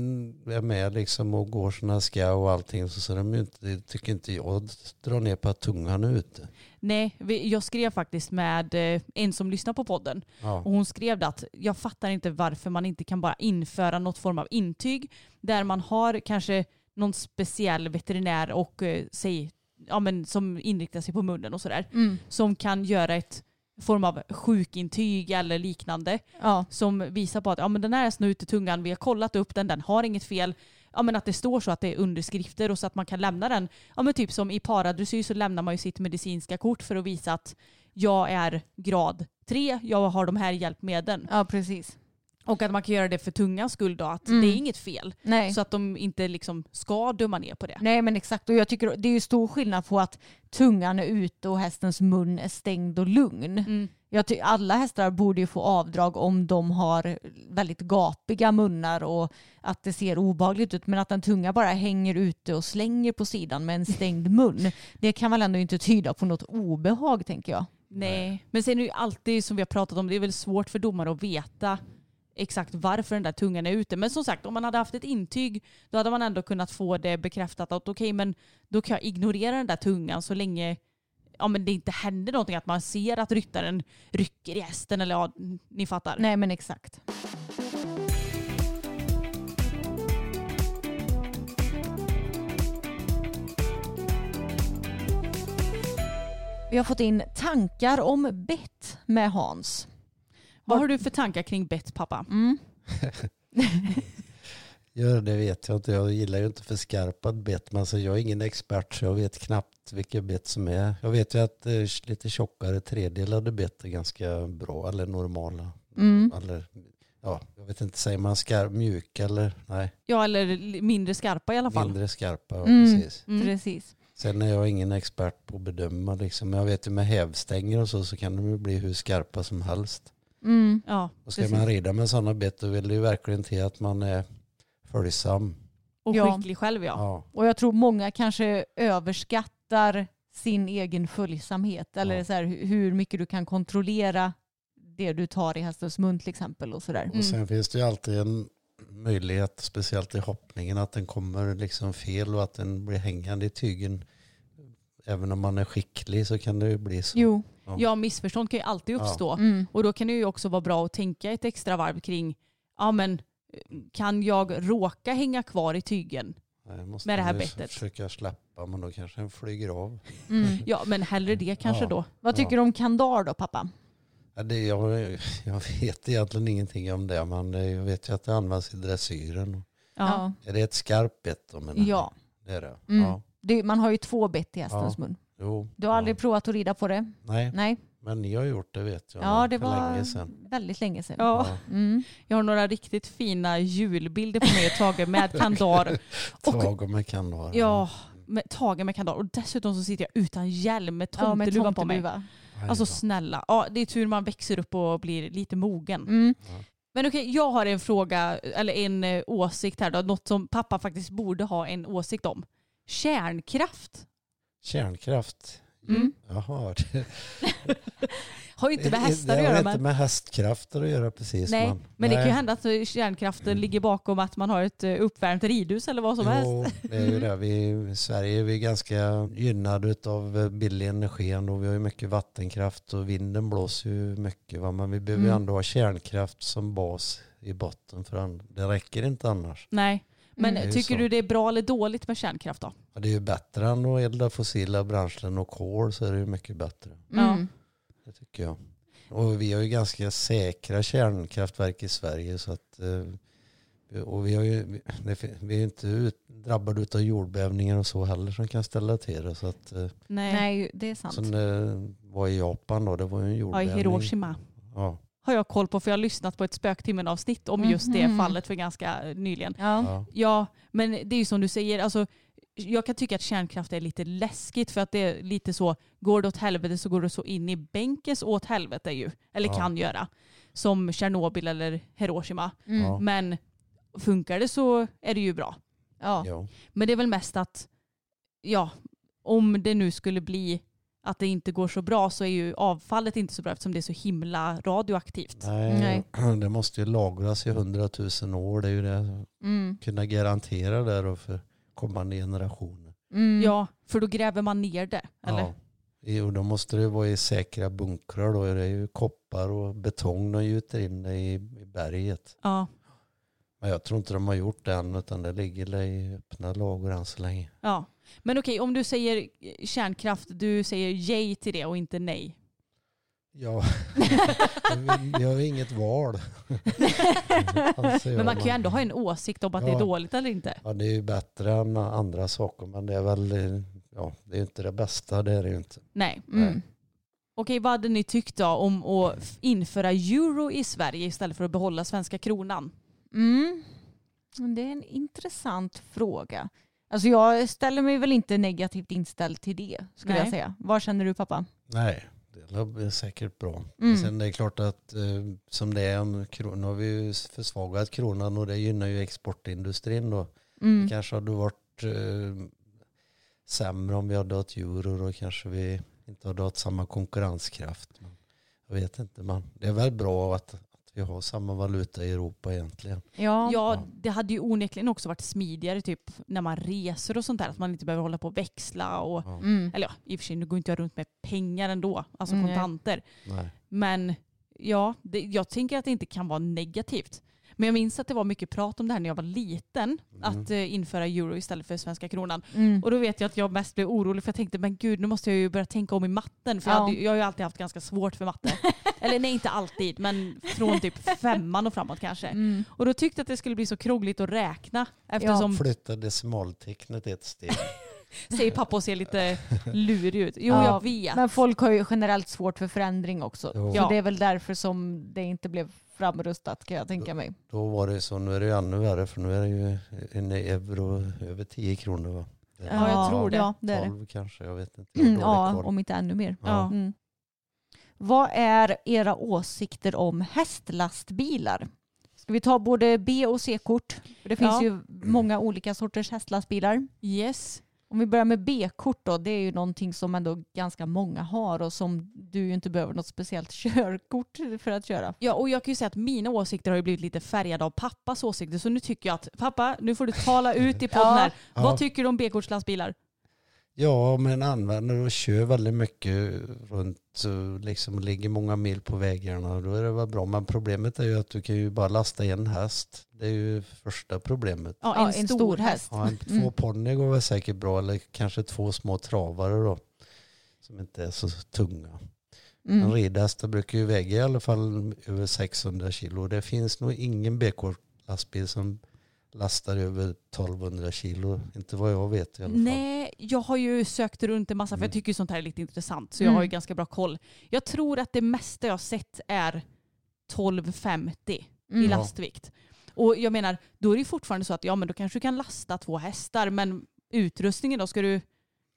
är med liksom och går som den ska och allting så, så är de ju inte, det tycker inte jag drar ner på att tungan är ute. Nej, jag skrev faktiskt med eh, en som lyssnar på podden Ja. och hon skrev det att jag fattar inte varför man inte kan bara införa något form av intyg där man har kanske någon speciell veterinär och eh, säg, ja, men, som inriktar sig på munnen och sådär som kan göra ett form av sjukintyg eller liknande Ja, som visar på att ja, men den här hästen har ute tungan, vi har kollat upp den, den har inget fel. Ja, men att det står så att det är underskrifter och så att man kan lämna den. Ja, men typ som i paradressyr så lämnar man ju sitt medicinska kort för att visa att jag är grad 3, jag har de här hjälpmedlen. ja precis. Och att man kan göra det för tungans skull då, att Mm. det är inget fel. Nej. Så att de inte liksom ska döma ner på det. Nej men exakt och jag tycker det är ju stor skillnad på att tungan är ute och hästens mun är stängd och lugn. Mm. Jag ty- alla hästar borde ju få avdrag om de har väldigt gapiga munnar och att det ser obehagligt ut men att en tunga bara hänger ute och slänger på sidan med en stängd mun det kan väl ändå inte tyda på något obehag tänker jag. Nej, men sen är det ju alltid som vi har pratat om, det är väl svårt för domare att veta exakt varför den där tungan är ute. Men som sagt, om man hade haft ett intyg då hade man ändå kunnat få det bekräftat att okej, men då kan jag ignorera den där tungan så länge ja, men det inte händer någonting, att man ser att ryttaren rycker i hästen eller ja, ni fattar. Nej men exakt. Vi har fått in tankar om bett med Hans. Vad har du för tankar kring bett pappa? Mm. Ja, det vet jag inte. Jag gillar ju inte för skarpad bett. Men alltså, jag är ingen expert så jag vet knappt vilka bett som är. Jag vet ju att eh, lite tjockare tredelade bett är ganska bra eller normala. Mm. Eller, ja, jag vet inte, säger man skarp, mjuk eller nej, Ja, eller mindre skarpa i alla fall. mindre skarpa. Ja, Mm. precis. Mm. Precis. Sen är jag ingen expert på att bedöma liksom. Men jag vet ju med hävstänger och så så kan de ju bli hur skarpa som helst. Mm. Ja, Och ska precis. man rida med sådana bett då vill det ju verkligen till att man är följsam. Och Ja. skicklig själv ja. Ja. Och jag tror många kanske överskattar sin egen följsamhet. Eller Ja. så här, hu- hur mycket du kan kontrollera det du tar i hästens mun till exempel. och sådär. Mm. Och sen finns det ju alltid en möjlighet, speciellt i hoppningen, att den kommer liksom fel och att den blir hängande i tygen. Även om man är skicklig så kan det ju bli så. Jo. Ja, missförstånd kan ju alltid uppstå. Mm. Och då kan det ju också vara bra att tänka ett extra varv kring, ja men kan jag råka hänga kvar i tygen? Nej, måste med det här ju bettet. Försöka släppa men då kanske den flyger av. Mm. Ja men hellre det kanske Ja. då. Vad tycker du om kandar då pappa? Ja, det, jag, jag vet egentligen ingenting om det men jag vet ju att det används i dressyren. Ja. Är det ett skarpt bett då? menar? Ja. Det är det? Mm. Ja. Det, man har ju två bett i hästens mun. Jo. Du har aldrig ja. provat att rida på det? Nej, Nej. men ni har gjort det vet jag. Ja, det var länge sedan. väldigt länge sedan. Ja. Ja. Mm. Jag har några riktigt fina julbilder på mig taget med kandar. Och, Tag med kandar. ja, med, tagen med kandar. Och dessutom så sitter jag utan hjälm med Ja, med tomteluvan på mig. tomteluva. Alltså snälla. Ja, det är tur man växer upp och blir lite mogen. Mm. Men okej, jag har en fråga, eller en eh, åsikt här då. Något som pappa faktiskt borde ha en åsikt om. Kärnkraft Kärnkraft. Mm. Jaha. Det, har ju inte med hästar det att har göra. inte Men, med hästkrafter att göra precis. nej, men, men det kan ju nej. hända att eh, kärnkraften ligger bakom att man har ett eh, uppvärmt ridhus eller vad som helst. Jo, det är ju det. Vi, I Sverige är vi ganska gynnade av billig energi ändå. Vi har ju mycket vattenkraft och vinden blåser ju mycket. Va? Men vi behöver Mm. ändå ha kärnkraft som bas i botten för det räcker inte annars. Nej. Men Mm. Tycker så. du det är bra eller dåligt med kärnkraft då? Ja, Det är ju bättre än att elda fossila bränslen och kol så är det ju mycket bättre. Mm. Det tycker jag. Och vi har ju ganska säkra kärnkraftverk i Sverige så att eh, och vi, har ju, vi- är ju inte ut, drabbade av jordbävningar och så heller som kan ställa till det. Så att, eh, Nej. Det är sant. som det var i Japan då, det var ju en Ja, i jordbävning. Hiroshima Ja, har jag koll på för jag har lyssnat på ett Spöktimmen-avsnitt om just det Mhm. fallet för ganska eh, nyligen. Ja. ja. Men det är ju som du säger, alltså, jag kan tycka att kärnkraft är lite läskigt för att det är lite så, går det åt helvete så går det så in i bänkens åt helvete ju. Eller Ja. kan göra. Som Tjernobyl eller Hiroshima. Mm. Ja. Men funkar det så är det ju bra. Ja. ja. Men det är väl mest att, ja, om det nu skulle bli att det inte går så bra så är ju avfallet inte så bra eftersom det är så himla radioaktivt. Nej, det måste ju lagras i hundratusen år. Det är ju det. Mm. Kunna garantera det då för kommande generationer. Mm. Ja, för då gräver man ner det. Eller? Ja. Jo, då måste det vara i säkra bunkrar. Då är det ju koppar och betong de gjuter in det i, i berget. Ja. Men jag tror inte de har gjort det än utan det ligger i öppna lager än så länge. Ja. Men okej, om du säger kärnkraft, du säger yay till det och inte nej. Ja, jag har inget val. Men man kan ju ändå ha en åsikt om att det är Ja. dåligt eller inte. Ja, det är ju bättre än andra saker men det är väl ja, det är inte det bästa. Det är det ju inte. Nej. Mm. Okej, vad hade ni tyckt då om att införa euro i Sverige istället för att behålla svenska kronan? Mm. Det är en intressant fråga. Alltså jag ställer mig väl inte negativt inställd till det skulle Nej. jag säga. Vad känner du pappa? Nej, det blir säkert bra. Mm. Sen det är klart att eh, som det är kronan, nu har vi ju försvagat kronan och det gynnar ju exportindustrin då. Mm. Det kanske hade varit eh, sämre om vi hade haft euro då kanske vi inte hade haft samma konkurrenskraft. Men jag vet inte, men det är väl bra att vi har samma valuta i Europa egentligen. Ja. Ja, det hade ju onekligen också varit smidigare typ när man reser och sånt där. Att man inte behöver hålla på och växla och Ja. Mm. eller ja, i och för sig nu går inte jag runt med pengar ändå, alltså Nej. kontanter. Nej. Men ja, det, jag tänker att det inte kan vara negativt. Men jag minns att det var mycket prat om det här när jag var liten, att eh, införa euro istället för svenska kronan. Mm. Och då vet jag att jag mest blev orolig för jag tänkte, men gud nu måste jag ju börja tänka om i matten. För jag, Ja. hade, jag har ju alltid haft ganska svårt för matte. Eller nej, inte alltid, men från typ femman och framåt kanske. Mm. Och då tyckte jag att det skulle bli så krångligt att räkna. Eftersom, Flytta decimaltecknet ett steg. Säger pappa och ser lite lurig ut. Jo, Ja, jag vet. Men folk har ju generellt svårt för förändring också. Jo. Så Ja. det är väl därför som det inte blev framrustat kan jag tänka mig. Då var det så, nu är det ju ännu värre för nu är det ju en euro över 10 kronor va? Ja, jag tror det. Ja, det är det. 12 kanske, jag vet inte. Mm, ja, koll. om inte ännu mer. Ja. Mm. Vad är era åsikter om hästlastbilar? Ska vi ta både B och C-kort? Det finns Ja. ju många olika sorters hästlastbilar. Yes. Om vi börjar med B-kort då, det är ju någonting som ändå ganska många har och som du ju inte behöver något speciellt körkort för att köra. Ja, och jag kan ju säga att mina åsikter har ju blivit lite färgade av pappas åsikter. Så nu tycker jag att pappa, nu får du tala ut i podden Ja. här. Ja. Vad tycker du om B-kortslastbilar? Ja, men använder och kör väldigt mycket runt, så liksom ligger många mil på vägarna. Då är det väl bra. Men problemet är ju att du kan ju bara lasta en häst. Det är ju första problemet. Ja, Ja, en stor häst. Ja, en, två Mm. ponny går väl säkert bra. Eller kanske två små travare då. Som inte är så tunga. En Mm. ridhästar brukar ju väga i alla fall över 600 kilo. Det finns nog ingen BK-lastbil som lastar över 1200 kilo. Inte vad jag vet i alla fall. Nej, jag har ju sökt runt en massa för jag Mm. tycker sånt här är lite intressant. Så jag Mm. har ju ganska bra koll. Jag tror att det mesta jag har sett är 1250 i Mm. lastvikt. Och jag menar, då är det ju fortfarande så att ja men då kanske du kan lasta två hästar men utrustningen då, ska du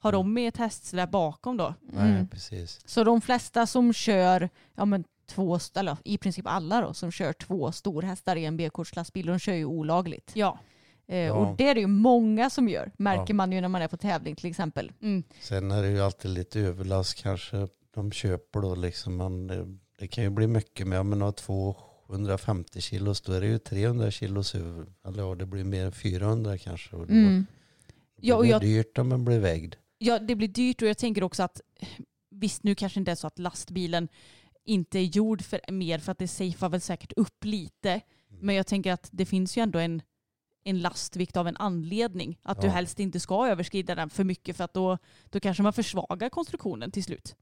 ha dem med ett hästsläp bakom då? Nej, Mm. precis. Så de flesta som kör, ja men två, eller i princip alla då, som kör två storhästar i en B-kortslastbil, de kör ju olagligt. Ja. Eh, Ja. Och det är det ju många som gör, märker Ja. man ju när man är på tävling till exempel. Mm. Sen är det ju alltid lite överlast kanske de köper då liksom. Men det, det kan ju bli mycket med. Men har 250 kilos då är det ju 300 kilos över. Eller ja, det blir mer än 400 kanske. Och då Mm. Ja, och blir det jag- dyrt om man blir vägd. Ja, det blir dyrt och jag tänker också att visst nu kanske inte är så att lastbilen inte är gjord för mer för att det safear väl säkert upp lite. Men jag tänker att det finns ju ändå en, en lastvikt av en anledning. Att du Ja. helst inte ska överskrida den för mycket för att då, då kanske man försvagar konstruktionen till slut.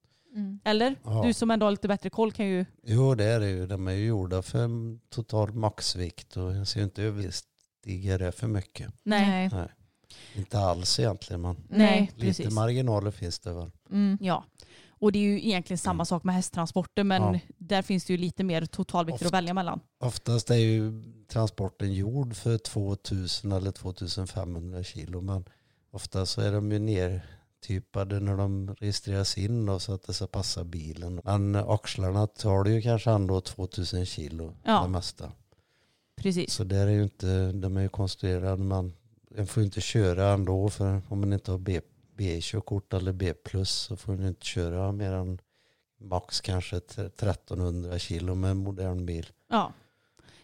Eller? Ja. Du som ändå har lite bättre koll kan ju... Jo det är det ju. De är ju gjorda för total maxvikt och jag ser inte överstiga det för mycket. Nej. Nej. Inte alls egentligen men Nej, lite precis. marginaler finns det väl. Mm. Ja. Och det är ju egentligen samma sak med hästtransporter men Ja. där finns det ju lite mer totalvikter att Ofta. välja mellan. Oftast är ju transporten gjord för 2000 eller 2500 kilo men ofta så är de ju nertypade när de registreras in då, så att det ska passa bilen. Men axlarna tar det ju kanske ändå 2000 kilo Ja. det mesta. Precis. Så där är ju inte, de är ju konstruerade men en får ju inte köra ändå för om man inte har B, B-körkort eller B plus så får man inte köra mer än max kanske 1300 kilo med en modern bil. Ja,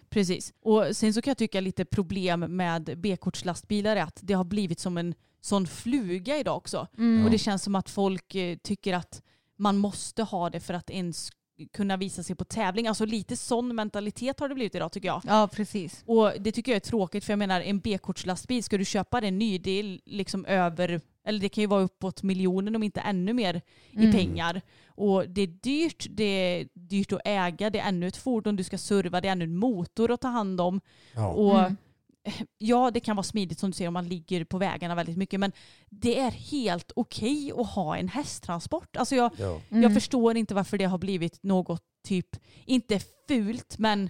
precis. Och sen så kan jag tycka lite problem med B-kortslastbilar är att det har blivit som en sån fluga idag också. Mm. Och det känns som att folk eh, tycker att man måste ha det för att ens kunna visa sig på tävling. Alltså lite sån mentalitet har det blivit idag tycker jag. Ja, precis. Och det tycker jag är tråkigt för jag menar en B-kortslastbil, ska du köpa den ny, det är liksom över, eller det kan ju vara uppåt miljonen om inte ännu mer i Mm. pengar. Och det är dyrt, det är dyrt att äga, det är ännu ett fordon du ska serva, det är ännu en motor att ta hand om. Ja. Och Mm. ja, det kan vara smidigt som du säger om man ligger på vägarna väldigt mycket, men det är helt okej att ha en hästtransport. Alltså jag, Ja. Mm. jag förstår inte varför det har blivit något typ, inte fult, men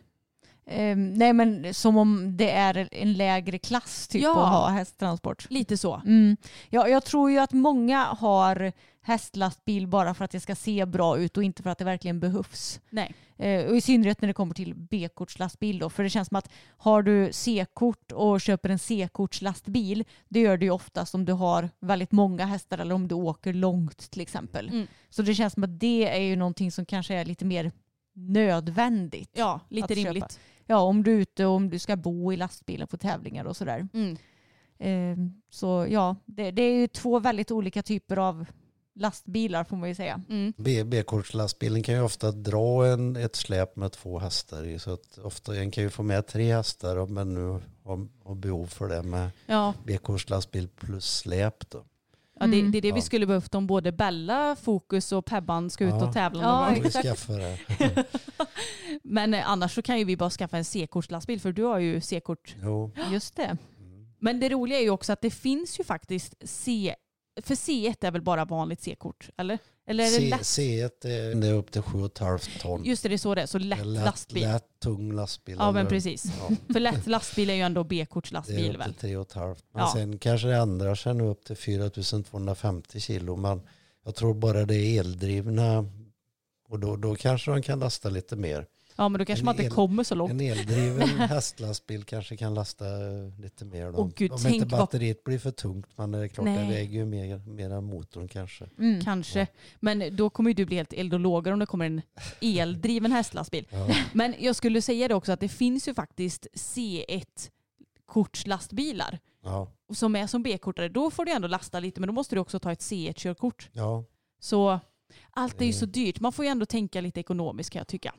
Ehm, nej men som om det är en lägre klass typ Ja. att ha hästtransport. lite så. Mm. Ja, jag tror ju att många har hästlastbil bara för att det ska se bra ut och inte för att det verkligen behövs. Nej. Eh, och I synnerhet när det kommer till B-kortslastbil då. För det känns som att har du C-kort och köper en C-kortslastbil, det gör du ju oftast om du har väldigt många hästar eller om du åker långt till exempel. Mm. Så det känns som att det är ju någonting som kanske är lite mer nödvändigt. Ja, lite Att köpa. Ja, om du är ute och om du ska bo i lastbilen på tävlingar och sådär. Mm. Eh, så ja, det, det är ju två väldigt olika typer av lastbilar får man ju säga. Mm. B- B-kortslastbilen kan ju ofta dra en, ett släp med två hästar i. Så att ofta en kan ju få med tre hästar om man nu har, har behov för det med Ja, B-kortslastbil plus släp då. Ja det, Mm. det är det vi Ja. skulle behövt om både Bella, Fokus och Pebban ska ut Ja. och tävla Ja, vi exakt. Men eh, annars så kan ju vi bara skaffa en C-kortslastbil för du har ju C-kort. Jo. Just det. Men det roliga är ju också att det finns ju faktiskt C... För C1 är väl bara vanligt C-kort, eller? Eller är det C, lätt? C1 är, det är upp till 7,5 ton. Just det, det är så det är. Så lätt, lätt, lastbil. Lätt, tung lastbil. Ja, men precis. Ja, För lätt lastbil är ju ändå det är B-kortslastbil upp till 3,5. Men Ja. sen kanske det ändrar sig nu upp till 4250 kilo. Men jag tror bara det är eldrivna och då, då kanske de kan lasta lite mer. Ja, men då kanske En man inte el- kommer så långt. En eldriven hästlastbil kanske kan lasta lite mer. Då. Åh, gud, Om inte vad- batteriet blir för tungt. Men det är klart, det Nej. väger ju mer, mer än motorn kanske. Mm. Kanske. Men då kommer ju du bli helt eld och lågor om det kommer en eldriven hästlastbil. Ja. Men jag skulle säga det också att det finns ju faktiskt C1-kortslastbilar Ja, som är som B-kortare. Då får du ändå lasta lite men då måste du också ta ett C1-körkort. ja. Så allt är ju Det- så dyrt. Man får ju ändå tänka lite ekonomiskt kan jag tycka.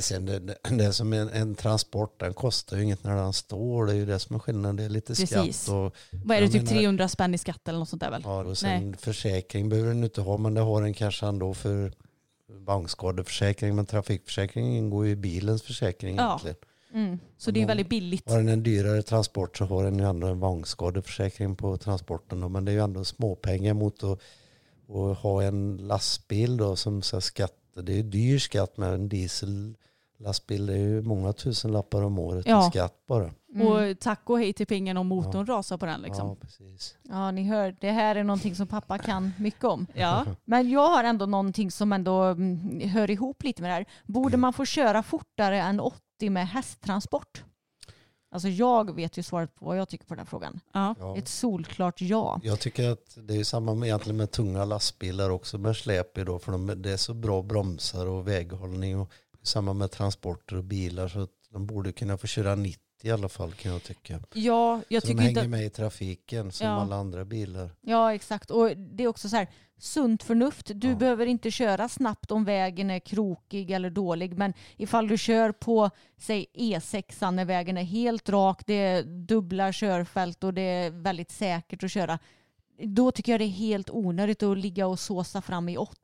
Sen det, det, det är som en, en transport, den kostar ju inget när den står. Det är ju det som är skillnaden. Det är lite Precis. skatt och, Vad är det, typ menar- 300 spänn i skatt eller något sånt där väl? ja, och sen försäkring behöver den inte ha. Men det har den kanske ändå för vagnskadeförsäkring. Men trafikförsäkring ingår ju i bilens försäkring Ja. egentligen. Mm. Så det är väldigt billigt. Har den en dyrare transport så har den ju ändå en vagnskadeförsäkring på transporten. då. Men det är ju ändå småpengar mot att, att ha en lastbil då som ska skatta. Det är dyr skatt med en diesellastbil. Det är ju många tusen lappar om året Ja. i skatt bara. Mm. Och tack och hej till pengarna om motorn rasar på den liksom. Ja, precis. Ja, ni hör, det här är någonting som pappa kan mycket om. Ja. Men jag har ändå någonting som ändå mm, hör ihop lite med det här. Borde man få köra fortare än 80 med hästtransport? Alltså jag vet ju svaret på vad jag tycker på den här frågan. ja. Ja. Ett solklart ja. Jag tycker att det är samma med, egentligen med tunga lastbilar också med släp då, för de, det är så bra bromsar och väghållning och samma med transporter och bilar så att de borde kunna få köra 90 i alla fall kan jag tycka. Ja, jag så de tycker hänger inte med i trafiken som Ja. alla andra bilar. Ja, exakt. Och det är också så här, sunt förnuft. Du Ja. behöver inte köra snabbt om vägen är krokig eller dålig. Men ifall du kör på, säg E6 när vägen är helt rak, det är dubbla körfält och det är väldigt säkert att köra. Då tycker jag det är helt onödigt att ligga och såsa fram i 80.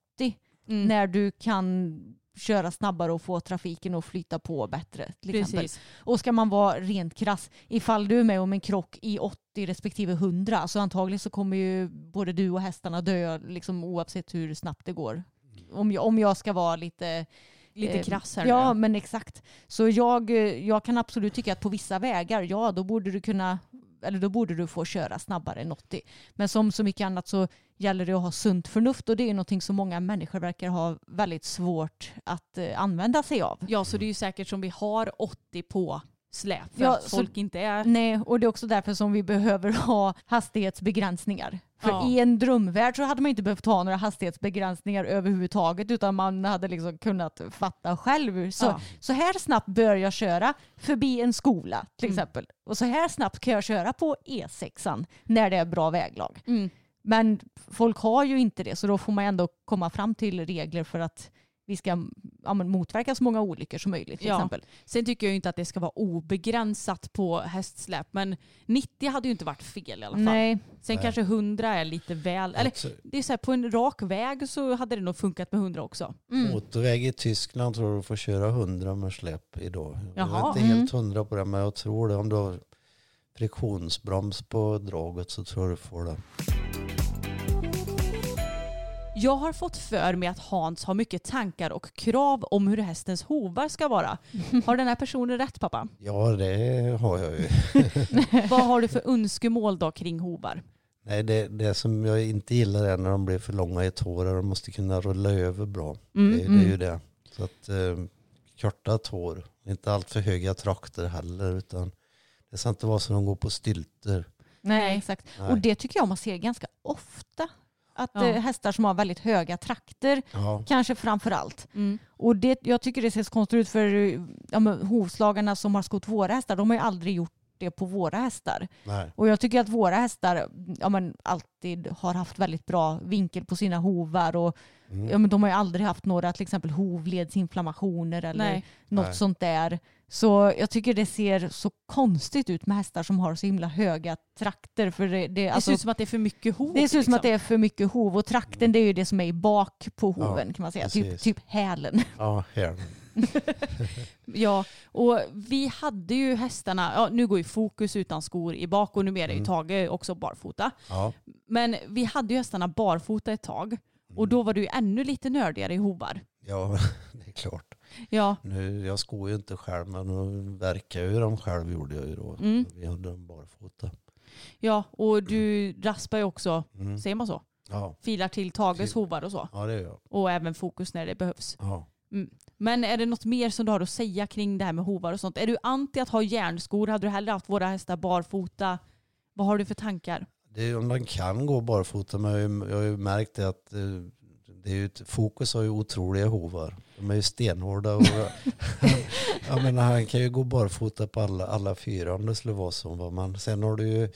Mm. När du kan köra snabbare och få trafiken att flyta på bättre. Till exempel. Precis. Och ska man vara rent krass, ifall du är med om en krock i 80 respektive 100 så antagligen så kommer ju både du och hästarna dö liksom, oavsett hur snabbt det går. Om jag, om jag ska vara lite Lite Eh, krass här Ja, nu. men exakt. Så jag, eh, jag kan absolut tycka att på vissa vägar, ja, då borde du kunna eller då borde du få köra snabbare än 80. Men som så mycket annat så gäller det att ha sunt förnuft och det är någonting som många människor verkar ha väldigt svårt att eh, använda sig av. Ja, så det är ju säkert som vi har 80 på släp för Ja, att så- folk inte är... Nej, och det är också därför som vi behöver ha hastighetsbegränsningar. För Ja. i en drömvärld så hade man inte behövt ha några hastighetsbegränsningar överhuvudtaget utan man hade liksom kunnat fatta själv. Så, Ja. så här snabbt bör jag köra förbi en skola till Mm. exempel. Och så här snabbt kan jag köra på E6an när det är bra väglag. Mm. Men folk har ju inte det så då får man ändå komma fram till regler för att vi ska ja, men motverka så många olyckor som möjligt till Ja. exempel. Sen tycker jag inte att det ska vara obegränsat på hästsläp, men 90 hade ju inte varit fel i alla fall. Nej, Sen Nej. kanske 100 är lite väl... Eller det är så här, på en rak väg så hade det nog funkat med 100 också. Mm. Motorväg i Tyskland tror du får köra 100 med släp idag. Jag Jaha. är inte helt hundra på det men jag tror det. Om du har friktionsbroms på draget så tror jag du får det. Jag har fått för mig att Hans har mycket tankar och krav om hur hästens hovar ska vara. Har den här personen rätt pappa? Ja det har jag ju. Vad har du för önskemål då kring hovar? Nej, det, det som jag inte gillar är när de blir för långa i tår. De måste kunna rulla över bra. Mm, det, det är ju det. Så att eh, korta tår. Inte allt för höga trakter heller. Utan det ska inte vara så de går på stylter. Nej, exakt. Nej. Och det tycker jag man ser ganska ofta. Att Ja. eh, hästar som har väldigt höga trakter, Ja, kanske framför allt. Mm. Och det, jag tycker det ser så konstigt ut för ja, men, hovslagarna som har skott våra hästar, de har ju aldrig gjort det på våra hästar. nej. Och jag tycker att våra hästar ja, men, alltid har haft väldigt bra vinkel på sina hovar och Mm. ja, men, de har ju aldrig haft några till exempel hovledsinflammationer eller Nej. något Nej. sånt där. Så jag tycker det ser så konstigt ut med hästar som har så himla höga trakter. För det, det, Det alltså, ser ut som att det är för mycket hov. det ser ut som liksom. att det är för mycket hov och trakten det är ju det som är i bak på hoven kan man säga. Typ, precis. typ hälen. Ja, här. Ja, och vi hade ju hästarna, ja nu går ju Fokus utan skor i bak och numera är ju Mm. Tage också barfota. Ja. Men vi hade ju hästarna barfota ett tag Mm. och då var du ju ännu lite nördigare i hovar. ja, det är klart. Ja, Nu, jag skor ju inte själv men nu verkar ju dem själv gjorde jag ju då. Mm. Vi hade dem barfota. ja och du raspar ju också, Mm. säger man så? Ja. Filar till Tages Fil- hovar och så. ja, det gör jag. Och även Fokus när det behövs. Ja. Men är det något mer som du har att säga kring det här med hovar och sånt? Är du anti att ha järnskor? Hade du hellre haft våra hästar barfota? Vad har du för tankar? Det är, om de kan gå barfota men jag har ju, jag har ju märkt det att eh, det är ju, ett- Fokus har ju otroliga hovar. De är ju stenhårda. Och, jag menar, han kan ju gå barfota på alla, alla fyra om det skulle vara så. va. Men sen har du ju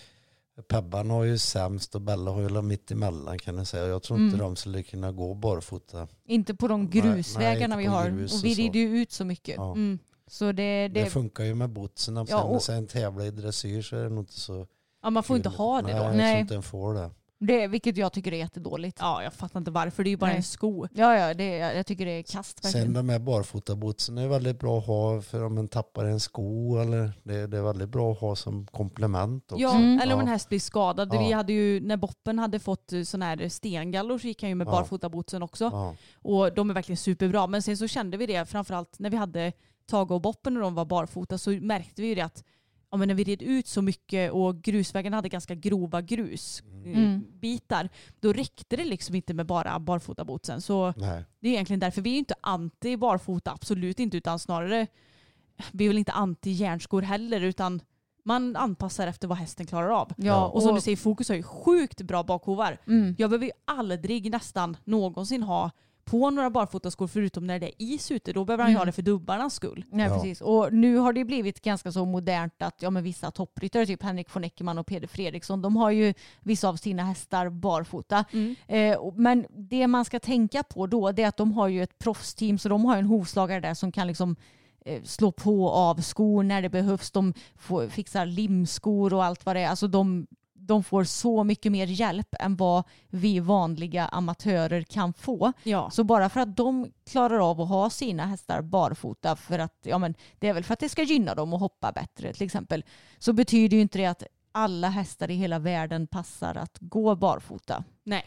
Pebban har ju sämst och Bella har ju mitt emellan kan jag säga. Jag tror inte Mm. de skulle kunna gå barfota. Inte på de Nej, nej, grusvägarna inte vi har. och och vi rider ju ut så mycket. Ja. Mm. Så det, Det, det, funkar ju med botsen. Ja, och- sen tävla i dressyr så är det nog inte så Ja, man får inte kul. ha det Nej, då. jag Nej. tror inte en får det. Det, vilket jag tycker är jättedåligt. Ja, jag fattar inte varför. Det är ju bara Nej. en sko. Ja, ja, det, jag tycker det är kast Sen de här barfotabotsen är väldigt bra att ha för om man tappar en sko eller det, det är väldigt bra att ha som komplement också. Ja, Mm. eller om en häst blir skadad. Ja. Vi hade ju, när Boppen hade fått eh, sån här stengallor så gick han ju med Ja. barfotabootsen också. Ja. Och de är verkligen superbra. Men sen så kände vi det, framförallt när vi hade Tage och Boppen när de var barfota så märkte vi ju det att ja, men när vi red ut så mycket och grusvägen hade ganska grova grusbitar, Mm. bitar, då räckte det liksom inte med bara barfotabootsen. Så Nej. det är egentligen därför vi är inte anti barfota, absolut inte, utan snarare vi är väl inte anti järnskor heller, utan man anpassar efter vad hästen klarar av. Ja, Och som du säger, Fokus har ju sjukt bra bakhovar. Mm. Jag behöver ju aldrig nästan någonsin ha på några barfotaskor förutom när det är is ute. Då behöver han ju Mm. ha det för dubbarnas skull. Nej, Ja. precis. Och nu har det blivit ganska så modernt att ja, men vissa toppryttare, typ Henrik von Eckermann och Peder Fredriksson, de har ju vissa av sina hästar barfota. Eh, och- men det man ska tänka på då det är att de har ju ett proffsteam så de har ju en hovslagare där som kan liksom eh, slå på av skor när det behövs. De får, fixar limskor och allt vad det är. Alltså de, de får så mycket mer hjälp än vad vi vanliga amatörer kan få. Ja. Så bara för att de klarar av att ha sina hästar barfota för att, ja men det är väl för att det ska gynna dem att hoppa bättre till exempel, så betyder ju inte det att alla hästar i hela världen passar att gå barfota. Nej.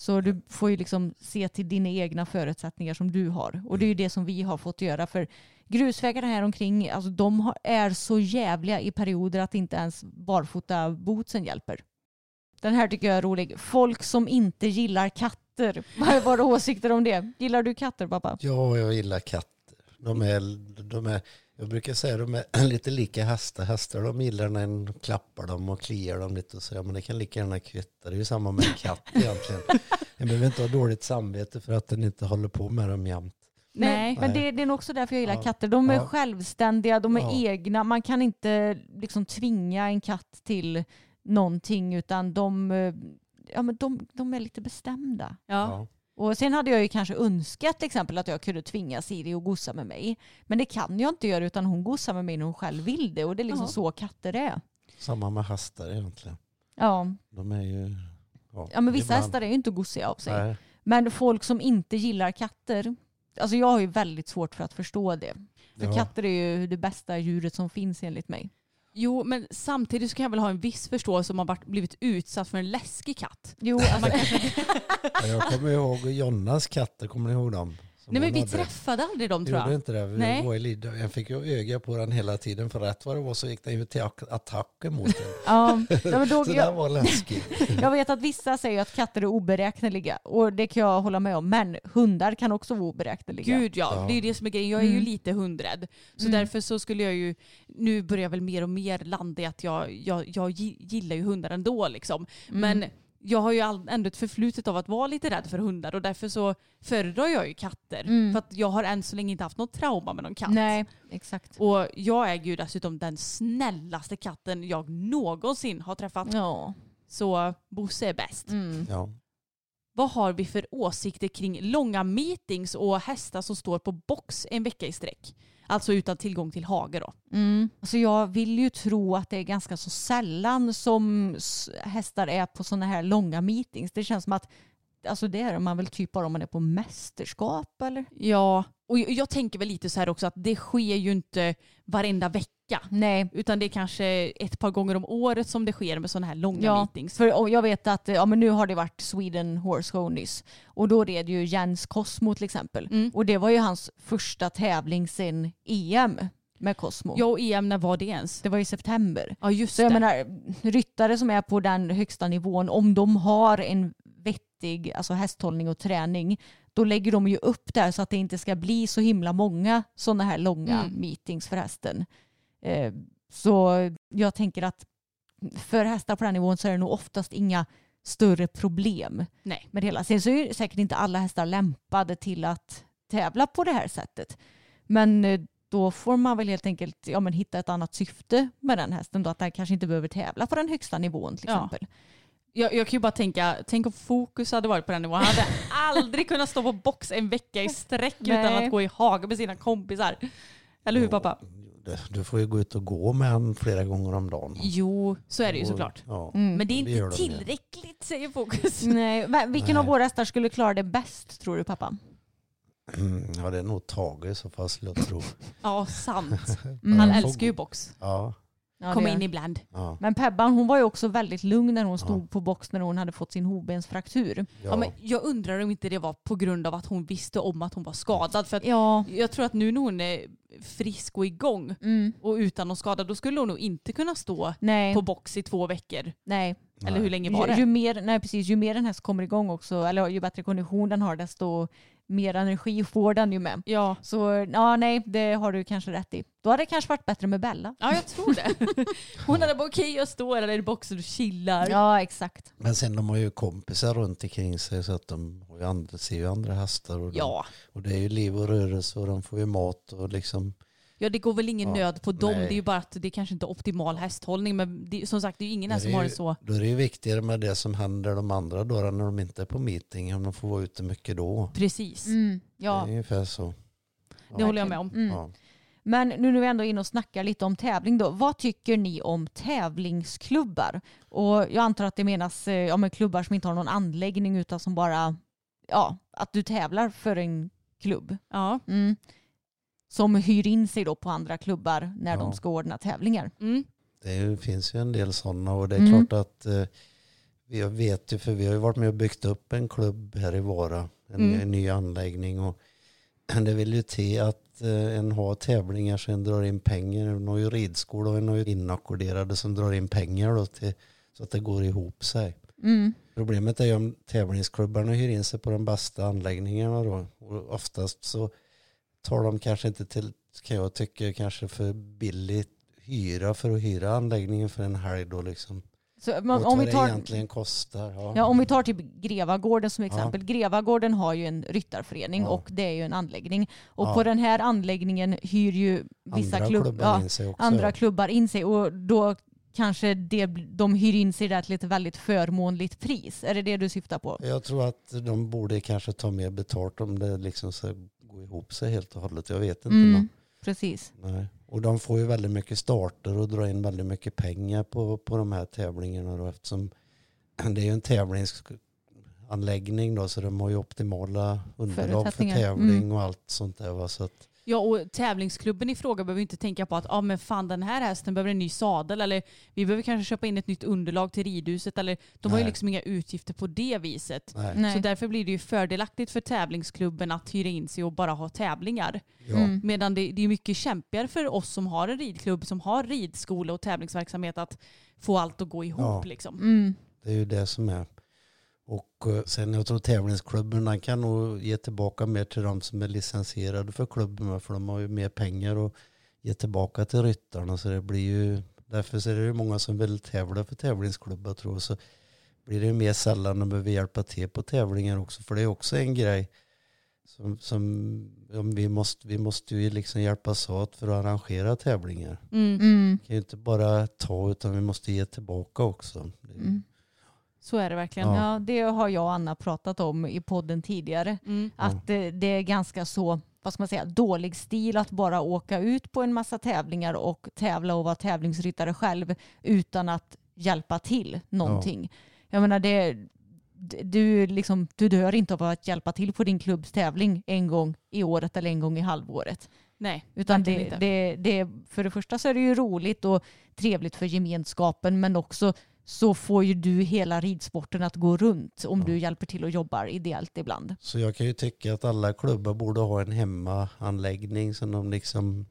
Så du får ju liksom se till dina egna förutsättningar som du har. Och det är ju det som vi har fått göra. För grusvägarna här omkring, alltså de har, är så jävliga i perioder att inte ens barfota bootsen hjälper. Den här tycker jag är rolig. Folk som inte gillar katter. Vad är våra åsikter om det? Gillar du katter pappa? Ja, jag gillar katter. De är, de är, jag brukar säga de är lite lika hästar. Hästar de gillar när en klappar dem och kliar dem lite och sådär. Men det kan lika gärna kvitta. Det är ju samma med en katt egentligen. Jag behöver inte ha dåligt samvete för att den inte håller på med dem jämt. Nej. Men det, det är nog också därför jag gillar Ja. katter. De är Ja. självständiga, de är Ja. egna. Man kan inte liksom tvinga en katt till någonting utan de, eh, ja, men de, de är lite bestämda. Ja. Och sen hade jag ju kanske önskat till exempel att jag kunde tvinga Siri att gossa med mig. Men det kan jag inte göra utan hon gossar med mig när hon själv vill det. Och det är liksom Ja. så katter är. Samma med hästar egentligen. Ja, De är ju... ja men vissa ibland- hästar är ju inte gossiga av sig. Nej. Men folk som inte gillar katter, alltså jag har ju väldigt svårt för att förstå det. För Ja. katter är ju det bästa djuret som finns enligt mig. Jo, men samtidigt så kan jag väl ha en viss förståelse om man varit, blivit utsatt för en läskig katt. Jo, alltså, Ja, Jag kommer ihåg Jonnas katter, kommer ni ihåg dem? Nej men vi hade. träffade aldrig dem tror Gjorde jag. inte det? Vi Nej. var i Jag fick ju öga på den hela tiden för rätt vad det var så gick den ju till attack mot den. ja, men då, Så det jag, var läskigt. jag vet att vissa säger att katter är oberäkneliga och det kan jag hålla med om. Men hundar kan också vara oberäkneliga. Gud ja, Ja. det är det som är grejen. Jag är ju Mm. lite hundrädd. Så Mm. därför så skulle jag ju, nu börjar jag väl mer och mer landa i att jag, jag, jag gi- gillar ju hundar ändå liksom. Mm. Jag har ju ändå ett förflutet av att vara lite rädd för hundar och därför så föredrar jag ju katter. Mm. För att jag har än så länge inte haft något trauma med någon katt. Nej, exakt. Och jag är ju dessutom den snällaste katten jag någonsin har träffat. Ja. Så Bosse är bäst. Mm. Ja. Vad har vi för åsikter kring långa meetings och hästar som står på box en vecka i sträck? Alltså utan tillgång till hage då. Mm. Alltså jag vill ju tro att det är ganska så sällan som hästar är på sådana här långa meetings. Det känns som att alltså det är man väl typ bara om man är på mästerskap eller? Ja, och jag tänker väl lite så här också att det sker ju inte varenda vecka. Nej. Utan det är kanske ett par gånger om året som det sker med sådana här långa Ja, meetings. för jag vet att ja, men nu har det varit Sweden Horse Show nyss och då red ju Jens Cosmo till exempel. Mm. Och det var ju hans första tävling sen EM med Cosmo. Ja, och EM, när var det ens? Det var i september. Ja, just Så jag det. menar, ryttare som är på den högsta nivån, om de har en vettig alltså hästhållning och träning, då lägger de ju upp där så att det inte ska bli så himla många sådana här långa Mm. meetings för hästen. Eh, så jag tänker att för hästar på den nivån så är det nog oftast inga större problem Nej. med det hela. Sen så är ju säkert inte alla hästar lämpade till att tävla på det här sättet. Men eh, då får man väl helt enkelt ja, men hitta ett annat syfte med den hästen. Då, att den kanske inte behöver tävla på den högsta nivån till Ja. exempel. Jag, jag kan ju bara tänka, tänk om fokus hade varit på den nivån. Han hade aldrig kunnat stå på box en vecka i sträck utan att gå i hage med sina kompisar. Eller hur pappa? Du- får ju gå ut och gå med han flera gånger om dagen. Jo, så är det ju såklart. Ja. Mm. Men det är Det inte de ju. tillräckligt säger fokus. Nej, vilken Nej. av våra hästar skulle klara det bäst tror du pappa? Mm, ja, det är nog Tage i så fall skulle jag tro. Ja, sant. Han älskar ju box. Ja, Ja, Kom in ibland. ja, Men Pebban hon var ju också väldigt lugn när hon stod Ja. på box när hon hade fått sin hovbensfraktur. ja. Ja, men jag undrar om inte det var på grund av att hon visste om att hon var skadad. För att Ja. jag tror att nu när hon är frisk och igång Mm. och utan någon skada, då skulle hon nog inte kunna stå Nej. på box i två veckor. Nej. Eller hur länge var Ju, det? ju, mer, nej, precis, ju mer en häst kommer igång också, eller ju bättre kondition den har, desto mer energi får den ju med. Ja. Så ja, nej, det har du kanske rätt i. Då hade det kanske varit bättre med Bella. ja, jag tror det. Hon hade bara okej jag står där i boxen och chillar. Ja, exakt. Men sen de har ju kompisar runt omkring sig så att de har ju andra, ser ju andra hästar. Och, de, Ja. och det är ju liv och rörelse och de får ju mat och liksom. Ja det går väl ingen Ja, nöd på dem. nej. Det är ju bara att det kanske inte är optimal hästhållning. Men det, som sagt det är ju ingen här som det har ju- det så. Då är det ju viktigare med det som händer de andra då när de inte är på meeting. Om de får vara ute mycket då. Precis. Mm, Det ja. är ungefär så. Det håller jag med om. Mm. Ja. Men nu när vi ändå är inne och snackar lite om tävling då. Vad tycker ni om tävlingsklubbar? Och jag antar att det menas eh, ja, men klubbar som inte har någon anläggning utan som bara, ja, att du tävlar för en klubb. Ja. Mm. Som hyr in sig då på andra klubbar när Ja. de ska ordna tävlingar. Mm. Det finns ju en del sådana och det är Mm. klart att eh, vi vet ju för vi har ju varit med och byggt upp en klubb här i Vara. En, Mm. en ny anläggning och det vill ju till att eh, en har tävlingar så en drar in pengar. En har ju ridskola och en har ju inackorderade som drar in pengar då till, så att det går ihop sig. Mm. Problemet är ju om tävlingsklubbarna hyr in sig på de bästa anläggningarna då. Och oftast så tar de kanske inte till, kan jag tycka, kanske för billigt hyra för att hyra anläggningen för en helg då liksom. Så, Mot om, vi det tar, egentligen kostar. Ja. ja, om vi tar typ Grevagården som Ja. exempel. Grevagården har ju en ryttarförening Ja. och det är ju en anläggning. Och Ja. på den här anläggningen hyr ju vissa Andra klubb, klubbar ja, in sig också. andra ja. klubbar in sig och då kanske det, de hyr in sig där till ett väldigt förmånligt pris. Är det det du syftar på? Jag tror att de borde kanske ta mer betalt om det liksom ska gå ihop sig helt och hållet. Jag vet inte. Mm, Men, precis. nej. Och de får ju väldigt mycket starter och drar in väldigt mycket pengar på, på de här tävlingarna då, eftersom det är ju en tävlingsanläggning då så de har ju optimala underlag för tävling Mm. och allt sånt där. Va? Så att, Ja och tävlingsklubben i fråga behöver inte tänka på att ah, men fan den här hästen behöver en ny sadel eller vi behöver kanske köpa in ett nytt underlag till ridhuset eller de har ju Nej. liksom inga utgifter på det viset. nej. Nej. Så därför blir det ju fördelaktigt för tävlingsklubben att hyra in sig och bara ha tävlingar. Ja. Mm. Medan det, det är mycket kämpigare för oss som har en ridklubb, som har ridskola och tävlingsverksamhet att få allt att gå ihop. Ja. Liksom. Mm. Det är ju det som är. Och eh, sen jag tror tävlingsklubbarna kan nog ge tillbaka mer till de som är licensierade för klubben. För de har ju mer pengar att ge tillbaka till ryttarna. Så det blir ju, därför så är det ju många som vill tävla för tävlingsklubbar tror jag. Så blir det ju mer sällan de behöver hjälpa till på tävlingar också. För det är också en grej som, som ja, vi, måste, vi måste ju liksom hjälpas åt för att arrangera tävlingar. Mm. Mm. Vi kan ju inte bara ta utan vi måste ge tillbaka också. Mm. Så är det verkligen. Ja. Ja, det har jag och Anna pratat om i podden tidigare. Mm. Att eh, det är ganska så, vad ska man säga, dålig stil att bara åka ut på en massa tävlingar och tävla och vara tävlingsryttare själv utan att hjälpa till någonting. Jag menar, det, du, liksom, du dör inte av att hjälpa till på din klubbs tävling en gång i året eller en gång i halvåret. Nej, Utan det, det, det, för det första så är det ju roligt och trevligt för gemenskapen men också så får ju du hela ridsporten att gå runt om du hjälper till och jobbar ideellt ibland. Så jag kan ju tycka att alla klubbar borde ha en hemmaanläggning som de liksom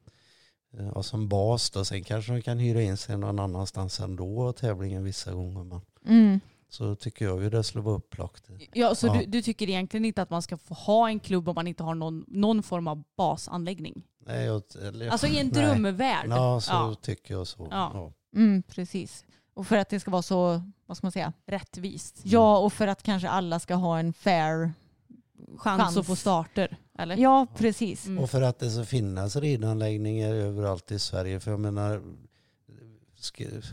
eh, ja, som bas då. Sen kanske de kan hyra in sig någon annanstans ändå tävlingen vissa gånger. Men Mm. så tycker jag ju det skulle vara upplagt. Ja, så Ja. Du, du tycker egentligen inte att man ska få ha en klubb om man inte har någon, någon form av basanläggning? Nej, jag, eller, Alltså i en nej. drömvärld? Ja, så Ja. tycker jag så. Ja. Mm, precis. Och för att det ska vara så, vad ska man säga? Rättvist. Ja, och för att kanske alla ska ha en fair... Chans, Chans. att få starter? Eller? Ja, precis. Mm. Och för att det ska finnas ridanläggningar överallt i Sverige. För jag menar,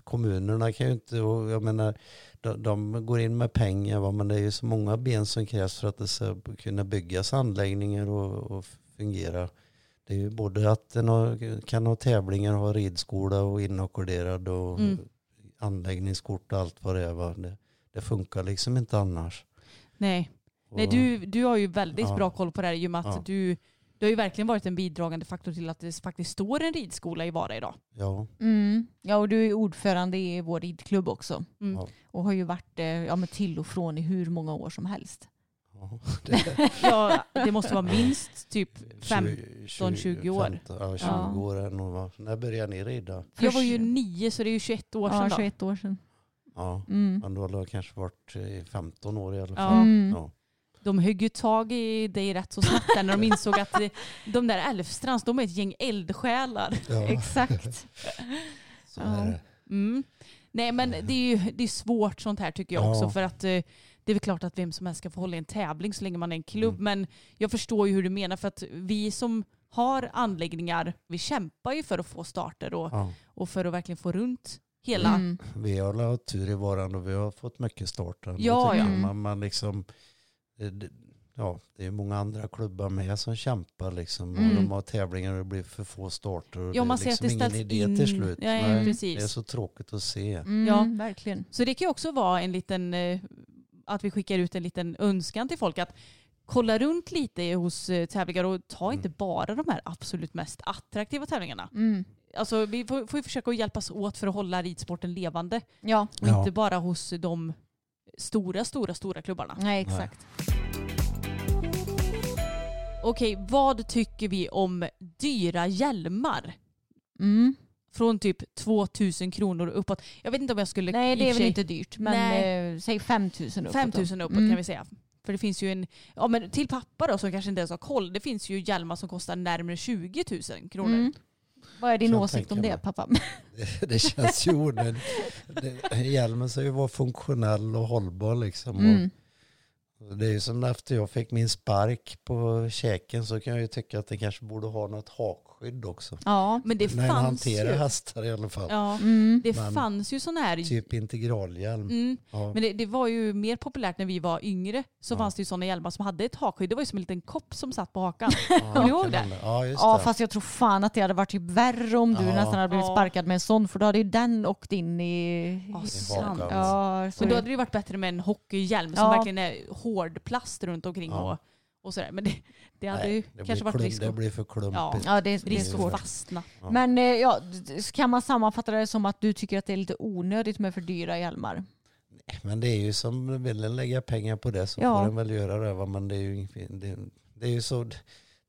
kommunerna kan ju inte, och jag menar, de, de går in med pengar va, men det är ju så många ben som krävs för att det ska kunna byggas anläggningar och, och fungera. Det är ju både att den har, kan ha tävlingar, ha ridskola och inackorderad och Mm. Anläggningskort och allt vad det är. Det, det funkar liksom inte annars. Nej, Nej Och- du, du har ju väldigt Ja. bra koll på det här i och med att Ja. du, du har ju verkligen varit en bidragande faktor till att det faktiskt står en ridskola i Vara idag. Ja, Mm. Ja, och du är ordförande i vår ridklubb också. Mm. Ja. Och har ju varit eh, ja, men till och från i hur många år som helst. ja. Det, Ja, det måste vara minst typ fem. 15, 20 år. 15, ja, 20 Ja. år är nog. När började ni rida? Jag var ju nio så det är ju 21 år sedan Ja, då. 21 år sedan. Ja, Mm. men då har det kanske varit i 15 år i alla Ja. fall. Mm. Ja. De högg ju tag i dig rätt så snabbt när de insåg att det- de där Älvstrands, de är ett gäng eldsjälar. Ja, Exakt. så det. Mm. Nej men det är ju det är svårt sånt här tycker jag Ja. också för att eh, det är väl klart att vem som helst ska få hålla i en tävling så länge man är en klubb Mm. men jag förstår ju hur du menar för att vi som har anläggningar vi kämpar ju för att få starter och, Ja. och för att verkligen få runt hela. Mm. Vi har haft tur i varan och vi har fått mycket starter. Ja, ja. Man, man liksom, det, det- ja, det är ju många andra klubbar med som kämpar liksom. Mm. Och de har tävlingar och det blir för få starter. Och Ja, det man är ser att liksom det ingen idé in- till slut. Nej, precis. Det är så tråkigt att se. Mm, Ja. Verkligen. Så det kan ju också vara en liten, eh, att vi skickar ut en liten önskan till folk att kolla runt lite hos eh, tävlingar och ta inte bara de här absolut mest attraktiva tävlingarna. Mm. Alltså vi får, får ju försöka hjälpas åt för att hålla ridsporten levande Ja, och Ja. inte bara hos de stora, stora, stora klubbarna. nej exakt. Okej, vad tycker vi om dyra hjälmar? Mm. Från typ 2000 kronor uppåt. Jag vet inte om jag skulle... Nej det är väl sig- inte dyrt. Men Nej. eh, säg 5000 uppåt. då. 5000 uppåt Mm. kan vi säga. För det finns ju en, ja men till pappa då som kanske inte ens har koll, det finns ju hjälmar som kostar närmare 20 000 kronor. Mm. Vad är din jag åsikt om det mig. pappa? Det, det känns ju onödigt. Det- Hjälmen ska ju vara funktionell och hållbar liksom. Mm. Och det är ju som efter jag fick min spark på käken så kan jag ju tycka att det kanske borde ha något hakskydd också. Ja. Men det När fanns hanterar ju... hästar i alla fall. Ja, Mm. det Men- fanns ju sådana här... Typ integralhjälm. Mm, Ja. men det, det var ju mer populärt när vi var yngre. Så Ja. fanns det ju sådana hjälmar som hade ett hakskydd. Det var ju som en liten kopp som satt på hakan. Kommer ni ihåg det? Ja, just Ja fast jag tror fan att det hade varit typ värre om du Ja. nästan hade blivit Ja. sparkad med en sån för då hade ju den åkt in i... Ja, sant. Ja, så Men då hade det ju varit bättre med en hockeyhjälm som Ja. verkligen är hård plast runt omkring Ja. och, och sådär. Men det, det hade Nej, ju det kanske varit risk, Det att- blir för klumpigt. ja, det, det är svårt. att fastna. Ja. Men eh, ja, kan man sammanfatta det som att du tycker att det är lite onödigt med för dyra hjälmar? Men det är ju som, vill den lägga pengar på det så Ja. får den väl göra det. Va? Men det är ju, det, det är ju så,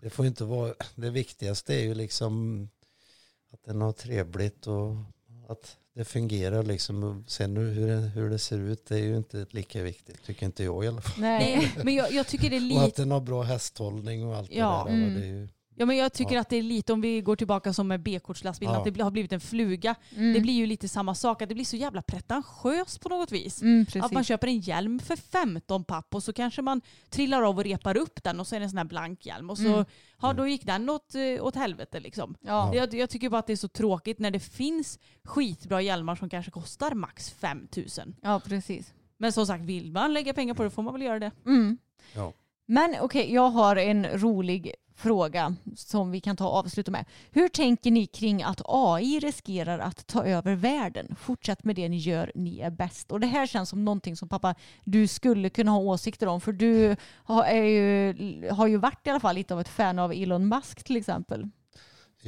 det får inte vara, det viktigaste är ju liksom att den har trevligt och att det fungerar liksom. Sen hur det, hur det ser ut det är ju inte lika viktigt, tycker inte jag i alla fall. Nej, men jag, jag tycker det är Och att lite... den har bra hästhållning och allt Ja, det där. mm. Det är ju, Ja, men jag tycker Ja. att det är lite, om vi går tillbaka som med B-kortslastbilen, Ja. att det har blivit en fluga. Mm. Det blir ju lite samma sak, att det blir så jävla pretentiöst på något vis. Mm. Att man köper en hjälm för 15 papp och så kanske man trillar av och repar upp den och så är det en sån här blank hjälm. Och så, Mm. ja, då gick den åt, eh, åt helvete liksom. ja. Jag, jag tycker bara att det är så tråkigt när det finns skitbra hjälmar som kanske kostar max 5000. ja, precis. Men som sagt, vill man lägga pengar på det får man väl göra det. Mm. ja. Men okej, jag har en rolig fråga som vi kan ta och avsluta med. Hur tänker ni kring att AI riskerar att ta över världen? Fortsätt med det ni gör, ni är bäst. Och det här känns som någonting som pappa, du skulle kunna ha åsikter om. För du har, är ju, har ju varit i alla fall lite av ett fan av Elon Musk till exempel.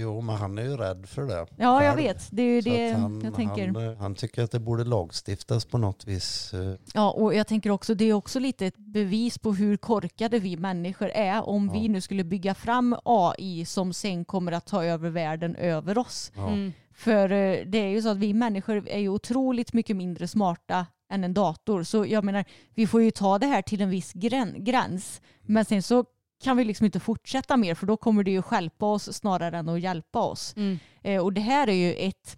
Jo, men han är ju rädd för det. Ja, jag vet. Det är ju Så det han, jag tänker. Han, eh, han tycker att det borde lagstiftas på något vis. eh, Ja, och jag tänker också det är också lite ett bevis på hur korkade vi människor är om Ja. vi nu skulle bygga fram AI som sen kommer att ta över världen över oss. Ja. Mm. För eh, det är ju så att vi människor är ju otroligt mycket mindre smarta än en dator. Så jag menar, vi får ju ta det här till en viss grän- gräns. Men sen så kan vi liksom inte fortsätta mer för då kommer det ju stjälpa oss snarare än att hjälpa oss. Mm. Eh, och det här är ju ett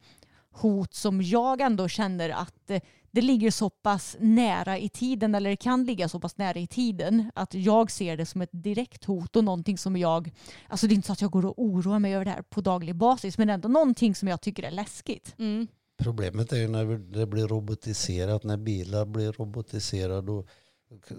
hot som jag ändå känner att eh, det ligger så pass nära i tiden eller det kan ligga så pass nära i tiden att jag ser det som ett direkt hot och någonting som jag, alltså det är inte så att jag går och oroar mig över det här på daglig basis men ändå någonting som jag tycker är läskigt. Mm. Problemet är ju när det blir robotiserat, när bilar blir robotiserade och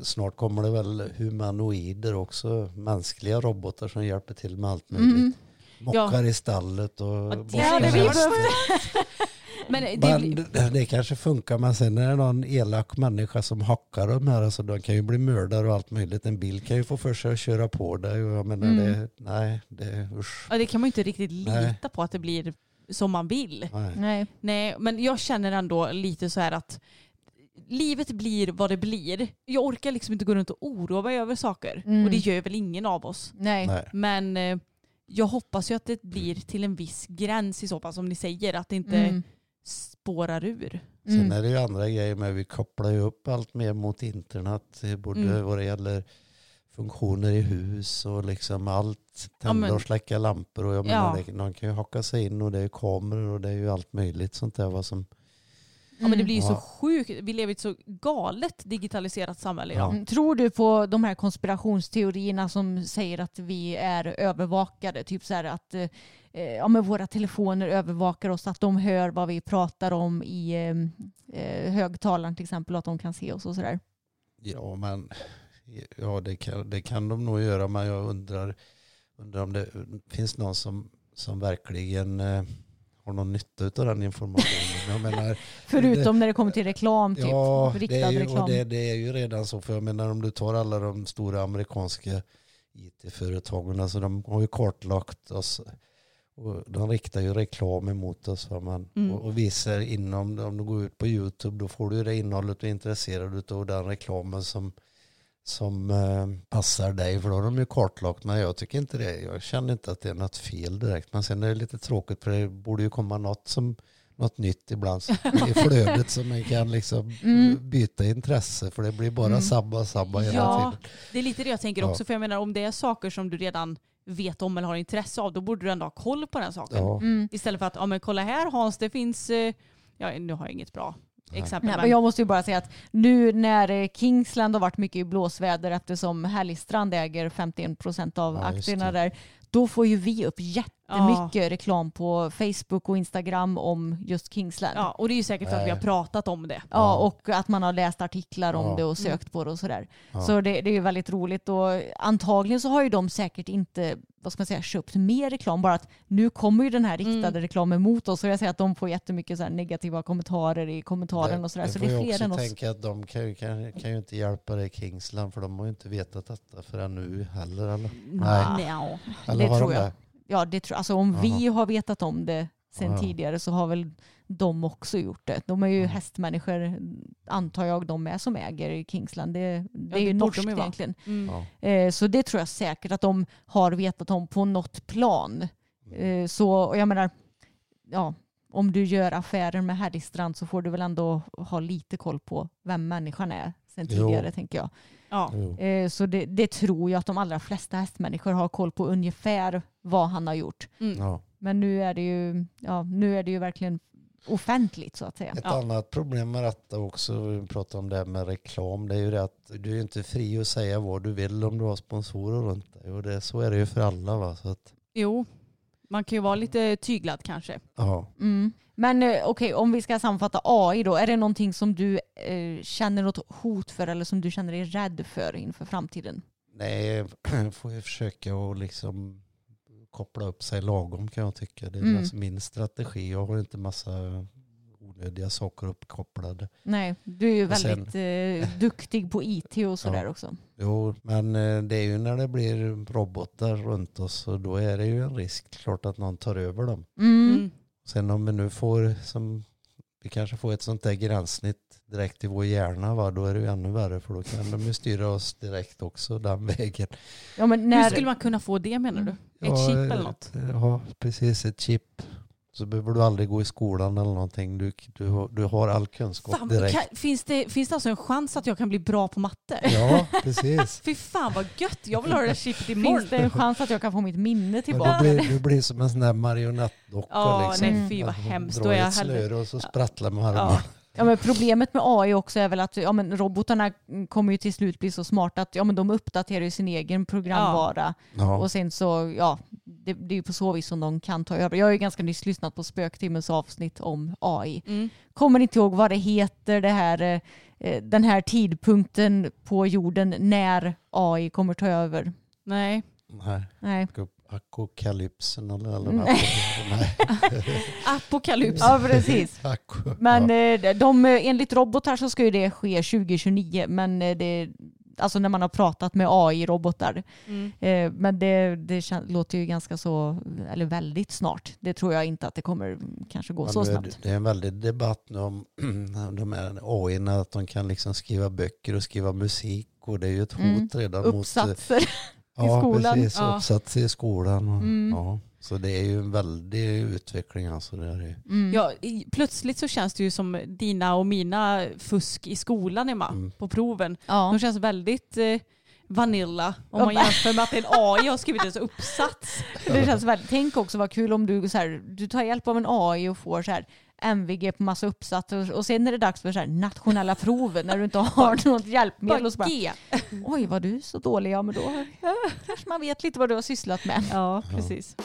snart kommer det väl humanoider också, mänskliga robotar som hjälper till med allt möjligt. Mm. Mockar i stallet och Ja, det borstar behövt. Men det Men det, det kanske funkar, men sen är det någon elak människa som hackar de här, alltså de kan ju bli mördare och allt möjligt. En bil kan ju få för sig att köra på dig och jag menar Mm. det, nej, det, usch. ja, det kan man ju inte riktigt lita Nej. på att det blir som man vill. Nej. Nej. Nej, men jag känner ändå lite så här att livet blir vad det blir. Jag orkar liksom inte gå runt och oroa mig över saker. Mm. Och det gör väl ingen av oss. Nej. Nej. Men eh, jag hoppas ju att det blir till en viss gräns i så fall som ni säger. Att det inte Mm. spårar ur. Sen Mm. är det ju andra grejer med vi kopplar ju upp allt mer mot internet. Både Mm. vad det gäller funktioner i hus och liksom allt. Ja, Tända men- och släcka lampor och jag Ja. menar det, någon kan ju hacka sig in och det är kameror och det är ju allt möjligt sånt där vad som Ja, men det blir ju så sjukt. Vi lever i ett så galet digitaliserat samhälle idag. Mm. Tror du på de här konspirationsteorierna som säger att vi är övervakade? Typ så här att eh, ja, men våra telefoner övervakar oss, att de hör vad vi pratar om i eh, eh, högtalaren till exempel och att de kan se oss och sådär. Ja, men Ja, det kan, det kan de nog göra, men jag undrar, undrar om det finns någon som, som verkligen eh, har någon nytta av den informationen. Menar, Förutom när det kommer till reklam, typ. ja, det riktad är, ju, reklam. och det, det är ju redan så. För jag menar om du tar alla de stora amerikanska it-företagen, alltså de har ju kartlagt oss. Och de riktar ju reklam emot oss. Va? Man, Mm. och, och visar inom, om du går ut på YouTube, då får du ju det innehållet du är intresserad av den reklamen som, som eh, passar dig. För då har de ju kartlagt. Men jag tycker inte det. Jag känner inte att det är något fel direkt. Men sen är det lite tråkigt för det borde ju komma något som något nytt ibland i flödet som man kan liksom Mm. byta intresse för det blir bara Mm. sabba sabba hela Ja, tiden. det är lite det jag tänker Ja. också. För jag menar om det är saker som du redan vet om eller har intresse av, då borde du ändå ha koll på den saken. Ja. Mm. Istället för att, ja men kolla här Hans, det finns, eh, ja nu har jag inget bra exempel. Nej, men- jag måste ju bara säga att nu när Kingsland har varit mycket i blåsväder eftersom Härligstrand äger 51% av Ja, aktierna där, då får ju vi upp jättemycket reklam på Facebook och Instagram om just Kingsland. Ja, och det är ju säkert för att vi har Nej. pratat om det. Ja, och att man har läst artiklar om Ja. det och sökt på det och sådär. Ja. Så det, det är ju väldigt roligt och antagligen så har ju de säkert inte vad ska man säga, köpt mer reklam. Bara att nu kommer ju den här riktade Mm. reklamen mot oss och jag ser att de får jättemycket så här negativa kommentarer i kommentaren och sådär. Så det är jag fler också än oss. tänka att de kan, ju- kan, kan ju inte hjälpa dig Kingsland för de har ju inte vetat detta förrän nu heller. Eller, Nej. Nja, eller det har tror de jag. det? Ja, det tror, alltså om vi har vetat om det sen Ja. tidigare så har väl de också gjort det. De är ju Ja. hästmänniskor, antar jag, de är som äger Kingsland. Det, det är det ju norskt de egentligen. Mm. Ja. Eh, så det tror jag säkert att de har vetat om på något plan. Mm. Eh, så och jag menar, ja, om du gör affärer med Härligstrand så får du väl ändå ha lite koll på vem människan är sen Jo. tidigare tänker jag. Ja. Jo. Eh, Så det, det tror jag att de allra flesta hästmänniskor har koll på ungefär vad han har gjort. Mm. Ja. Men nu är det ju, ja, nu är det ju verkligen offentligt så att säga. Ett Ja. annat problem med detta också, vi pratar om det här med reklam, det är ju det att du är inte fri att säga vad du vill om du har sponsorer runt dig. Och det, så är det ju för alla. Va? Så att, Jo, man kan ju vara lite tyglad kanske. ja. Mm. Men eh, okej, om vi ska sammanfatta AI då. Är det någonting som du eh, känner något hot för eller som du känner dig rädd för inför framtiden? Nej, får ju försöka att liksom koppla upp sig lagom kan jag tycka. Det är Mm. alltså min strategi. Jag har inte massa onödiga saker uppkopplade. Nej, du är ju Och sen- väldigt eh, duktig på IT och sådär Ja. också. Jo, men eh, det är ju när det blir robotar runt oss och då är det ju en risk klart att någon tar över dem. Mm. Mm. Sen om vi nu får som vi kanske får ett sånt där gränssnitt direkt i vår hjärna va? då är det ju ännu värre för då kan de ju styra oss direkt också den vägen. Ja, men Hur när, skulle man kunna få det menar du? Ett Ja, chip eller något? Ja, precis ett chip. Så behöver du aldrig gå i skolan eller någonting. Du, du, har- du har all kunskap Fan, direkt. kan, finns, det, finns det alltså en chans att jag kan bli bra på matte? Ja, precis. Fy fan vad gött, jag vill ha det där chippet imorgon. finns det en chans att jag kan få mitt minne tillbaka? du, blir, du blir som en sån där marionettdocka. Ja, liksom. nej fy vad man hemskt. jag ett hellre... och så sprattlar med armarna. Ja. Ja, men problemet med AI också är väl att ja, men robotarna kommer ju till slut bli så smarta att ja, men de uppdaterar ju sin egen programvara. Ja. Och sen så, ja, det, det är ju på så vis som de kan ta över. Jag har ju ganska nyss lyssnat på Spöktimmens avsnitt om AI. Mm. Kommer inte ihåg vad det heter, det här, eh, den här tidpunkten på jorden när AI kommer ta över. Nej. Nej, Nej. Apokalypsen eller, eller Nej. Nej. Apokalyps. Ja, precis. Men eh, de, enligt robotar så ska ju det ske 2029, men eh, det, alltså när man har pratat med AI-robotar. Mm. Eh, Men det, det låter ju ganska så, eller väldigt snart. Det tror jag inte att det kommer kanske gå Men så snabbt. Det är en väldig debatt nu om de här AI, att de kan liksom skriva böcker och skriva musik och det är ju ett hot Mm. redan mot... Ja, skolan. Precis, Ja. uppsatser i skolan. Och, Mm. ja. Så det är ju en väldig utveckling alltså. Det är. Mm. Ja, plötsligt så känns det ju som dina och mina fusk i skolan Emma, Mm. på proven. Ja. De känns väldigt eh, vanilla om man jämför med att en AI har skrivit en uppsats. Det känns väldigt, tänk också vad kul om du, så här, du tar hjälp av en AI och får så här, MVG på massa uppsatser och sen är det dags för så här, nationella proven när du inte har något hjälpmedel. Och så bara. Oj, var du så dålig? Ja, men då kanske man vet lite vad du har sysslat med. Ja, precis.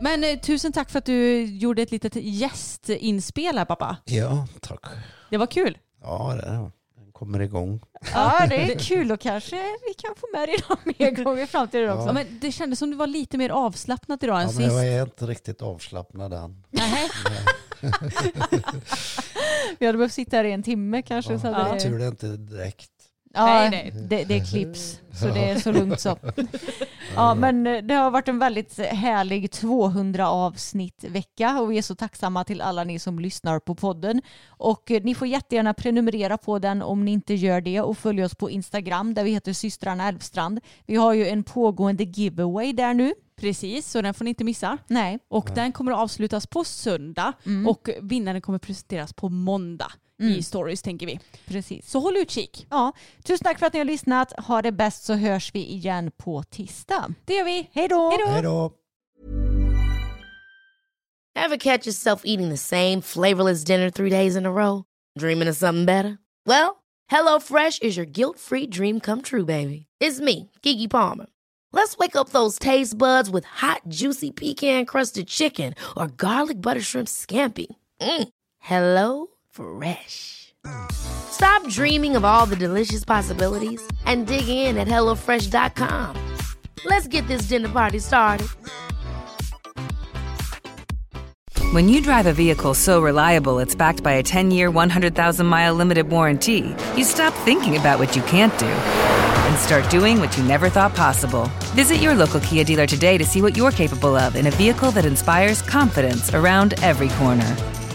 Men eh, tusen tack för att du gjorde ett litet gästinspel här pappa. Ja, tack. Det var kul. Ja, det är- den kommer igång. Ja, det är kul och kanske vi kan få med dig några mer gånger fram till det också. Ja, men det kändes som du var lite mer avslappnad idag än Ja, men sist. jag är inte riktigt avslappnad än. Nej. Vi hade behövt sitta här i en timme kanske. Så Ja, hade det... Tur det inte direkt. Ja, Nej, nej. Det, det är clips, så det är så lugnt så. Ja, men eh, det har varit en väldigt härlig 200 avsnitt vecka och vi är så tacksamma till alla ni som lyssnar på podden. Och eh, ni får jättegärna prenumerera på den om ni inte gör det och följ oss på Instagram där vi heter systrarna Älvstrand. Vi har ju en pågående giveaway där nu. Precis, så den får ni inte missa. Nej. Och den kommer att avslutas på söndag Mm. och vinnaren kommer presenteras på måndag i stories tänker vi. Precis. Så håll utkik. Ja, tusen tack för att ni har lyssnat. Ha det bäst så hörs vi igen på tisdag. Det gör vi. Hej då! Hej då! Ever catch yourself eating the same flavorless dinner three days in a row? Dreaming of something better? Well, HelloFresh is your guilt-free dream come true, baby. It's me, Gigi Palmer. Let's wake up those taste buds with hot, juicy pecan-crusted chicken or garlic butter shrimp scampi. Mm. Hello Fresh. Stop dreaming of all the delicious possibilities and dig in at HelloFresh.com. Let's get this dinner party started. When you drive a vehicle so reliable it's backed by a 10 year, 100,000 mile limited warranty, you stop thinking about what you can't do and start doing what you never thought possible. Visit your local Kia dealer today to see what you're capable of in a vehicle that inspires confidence around every corner.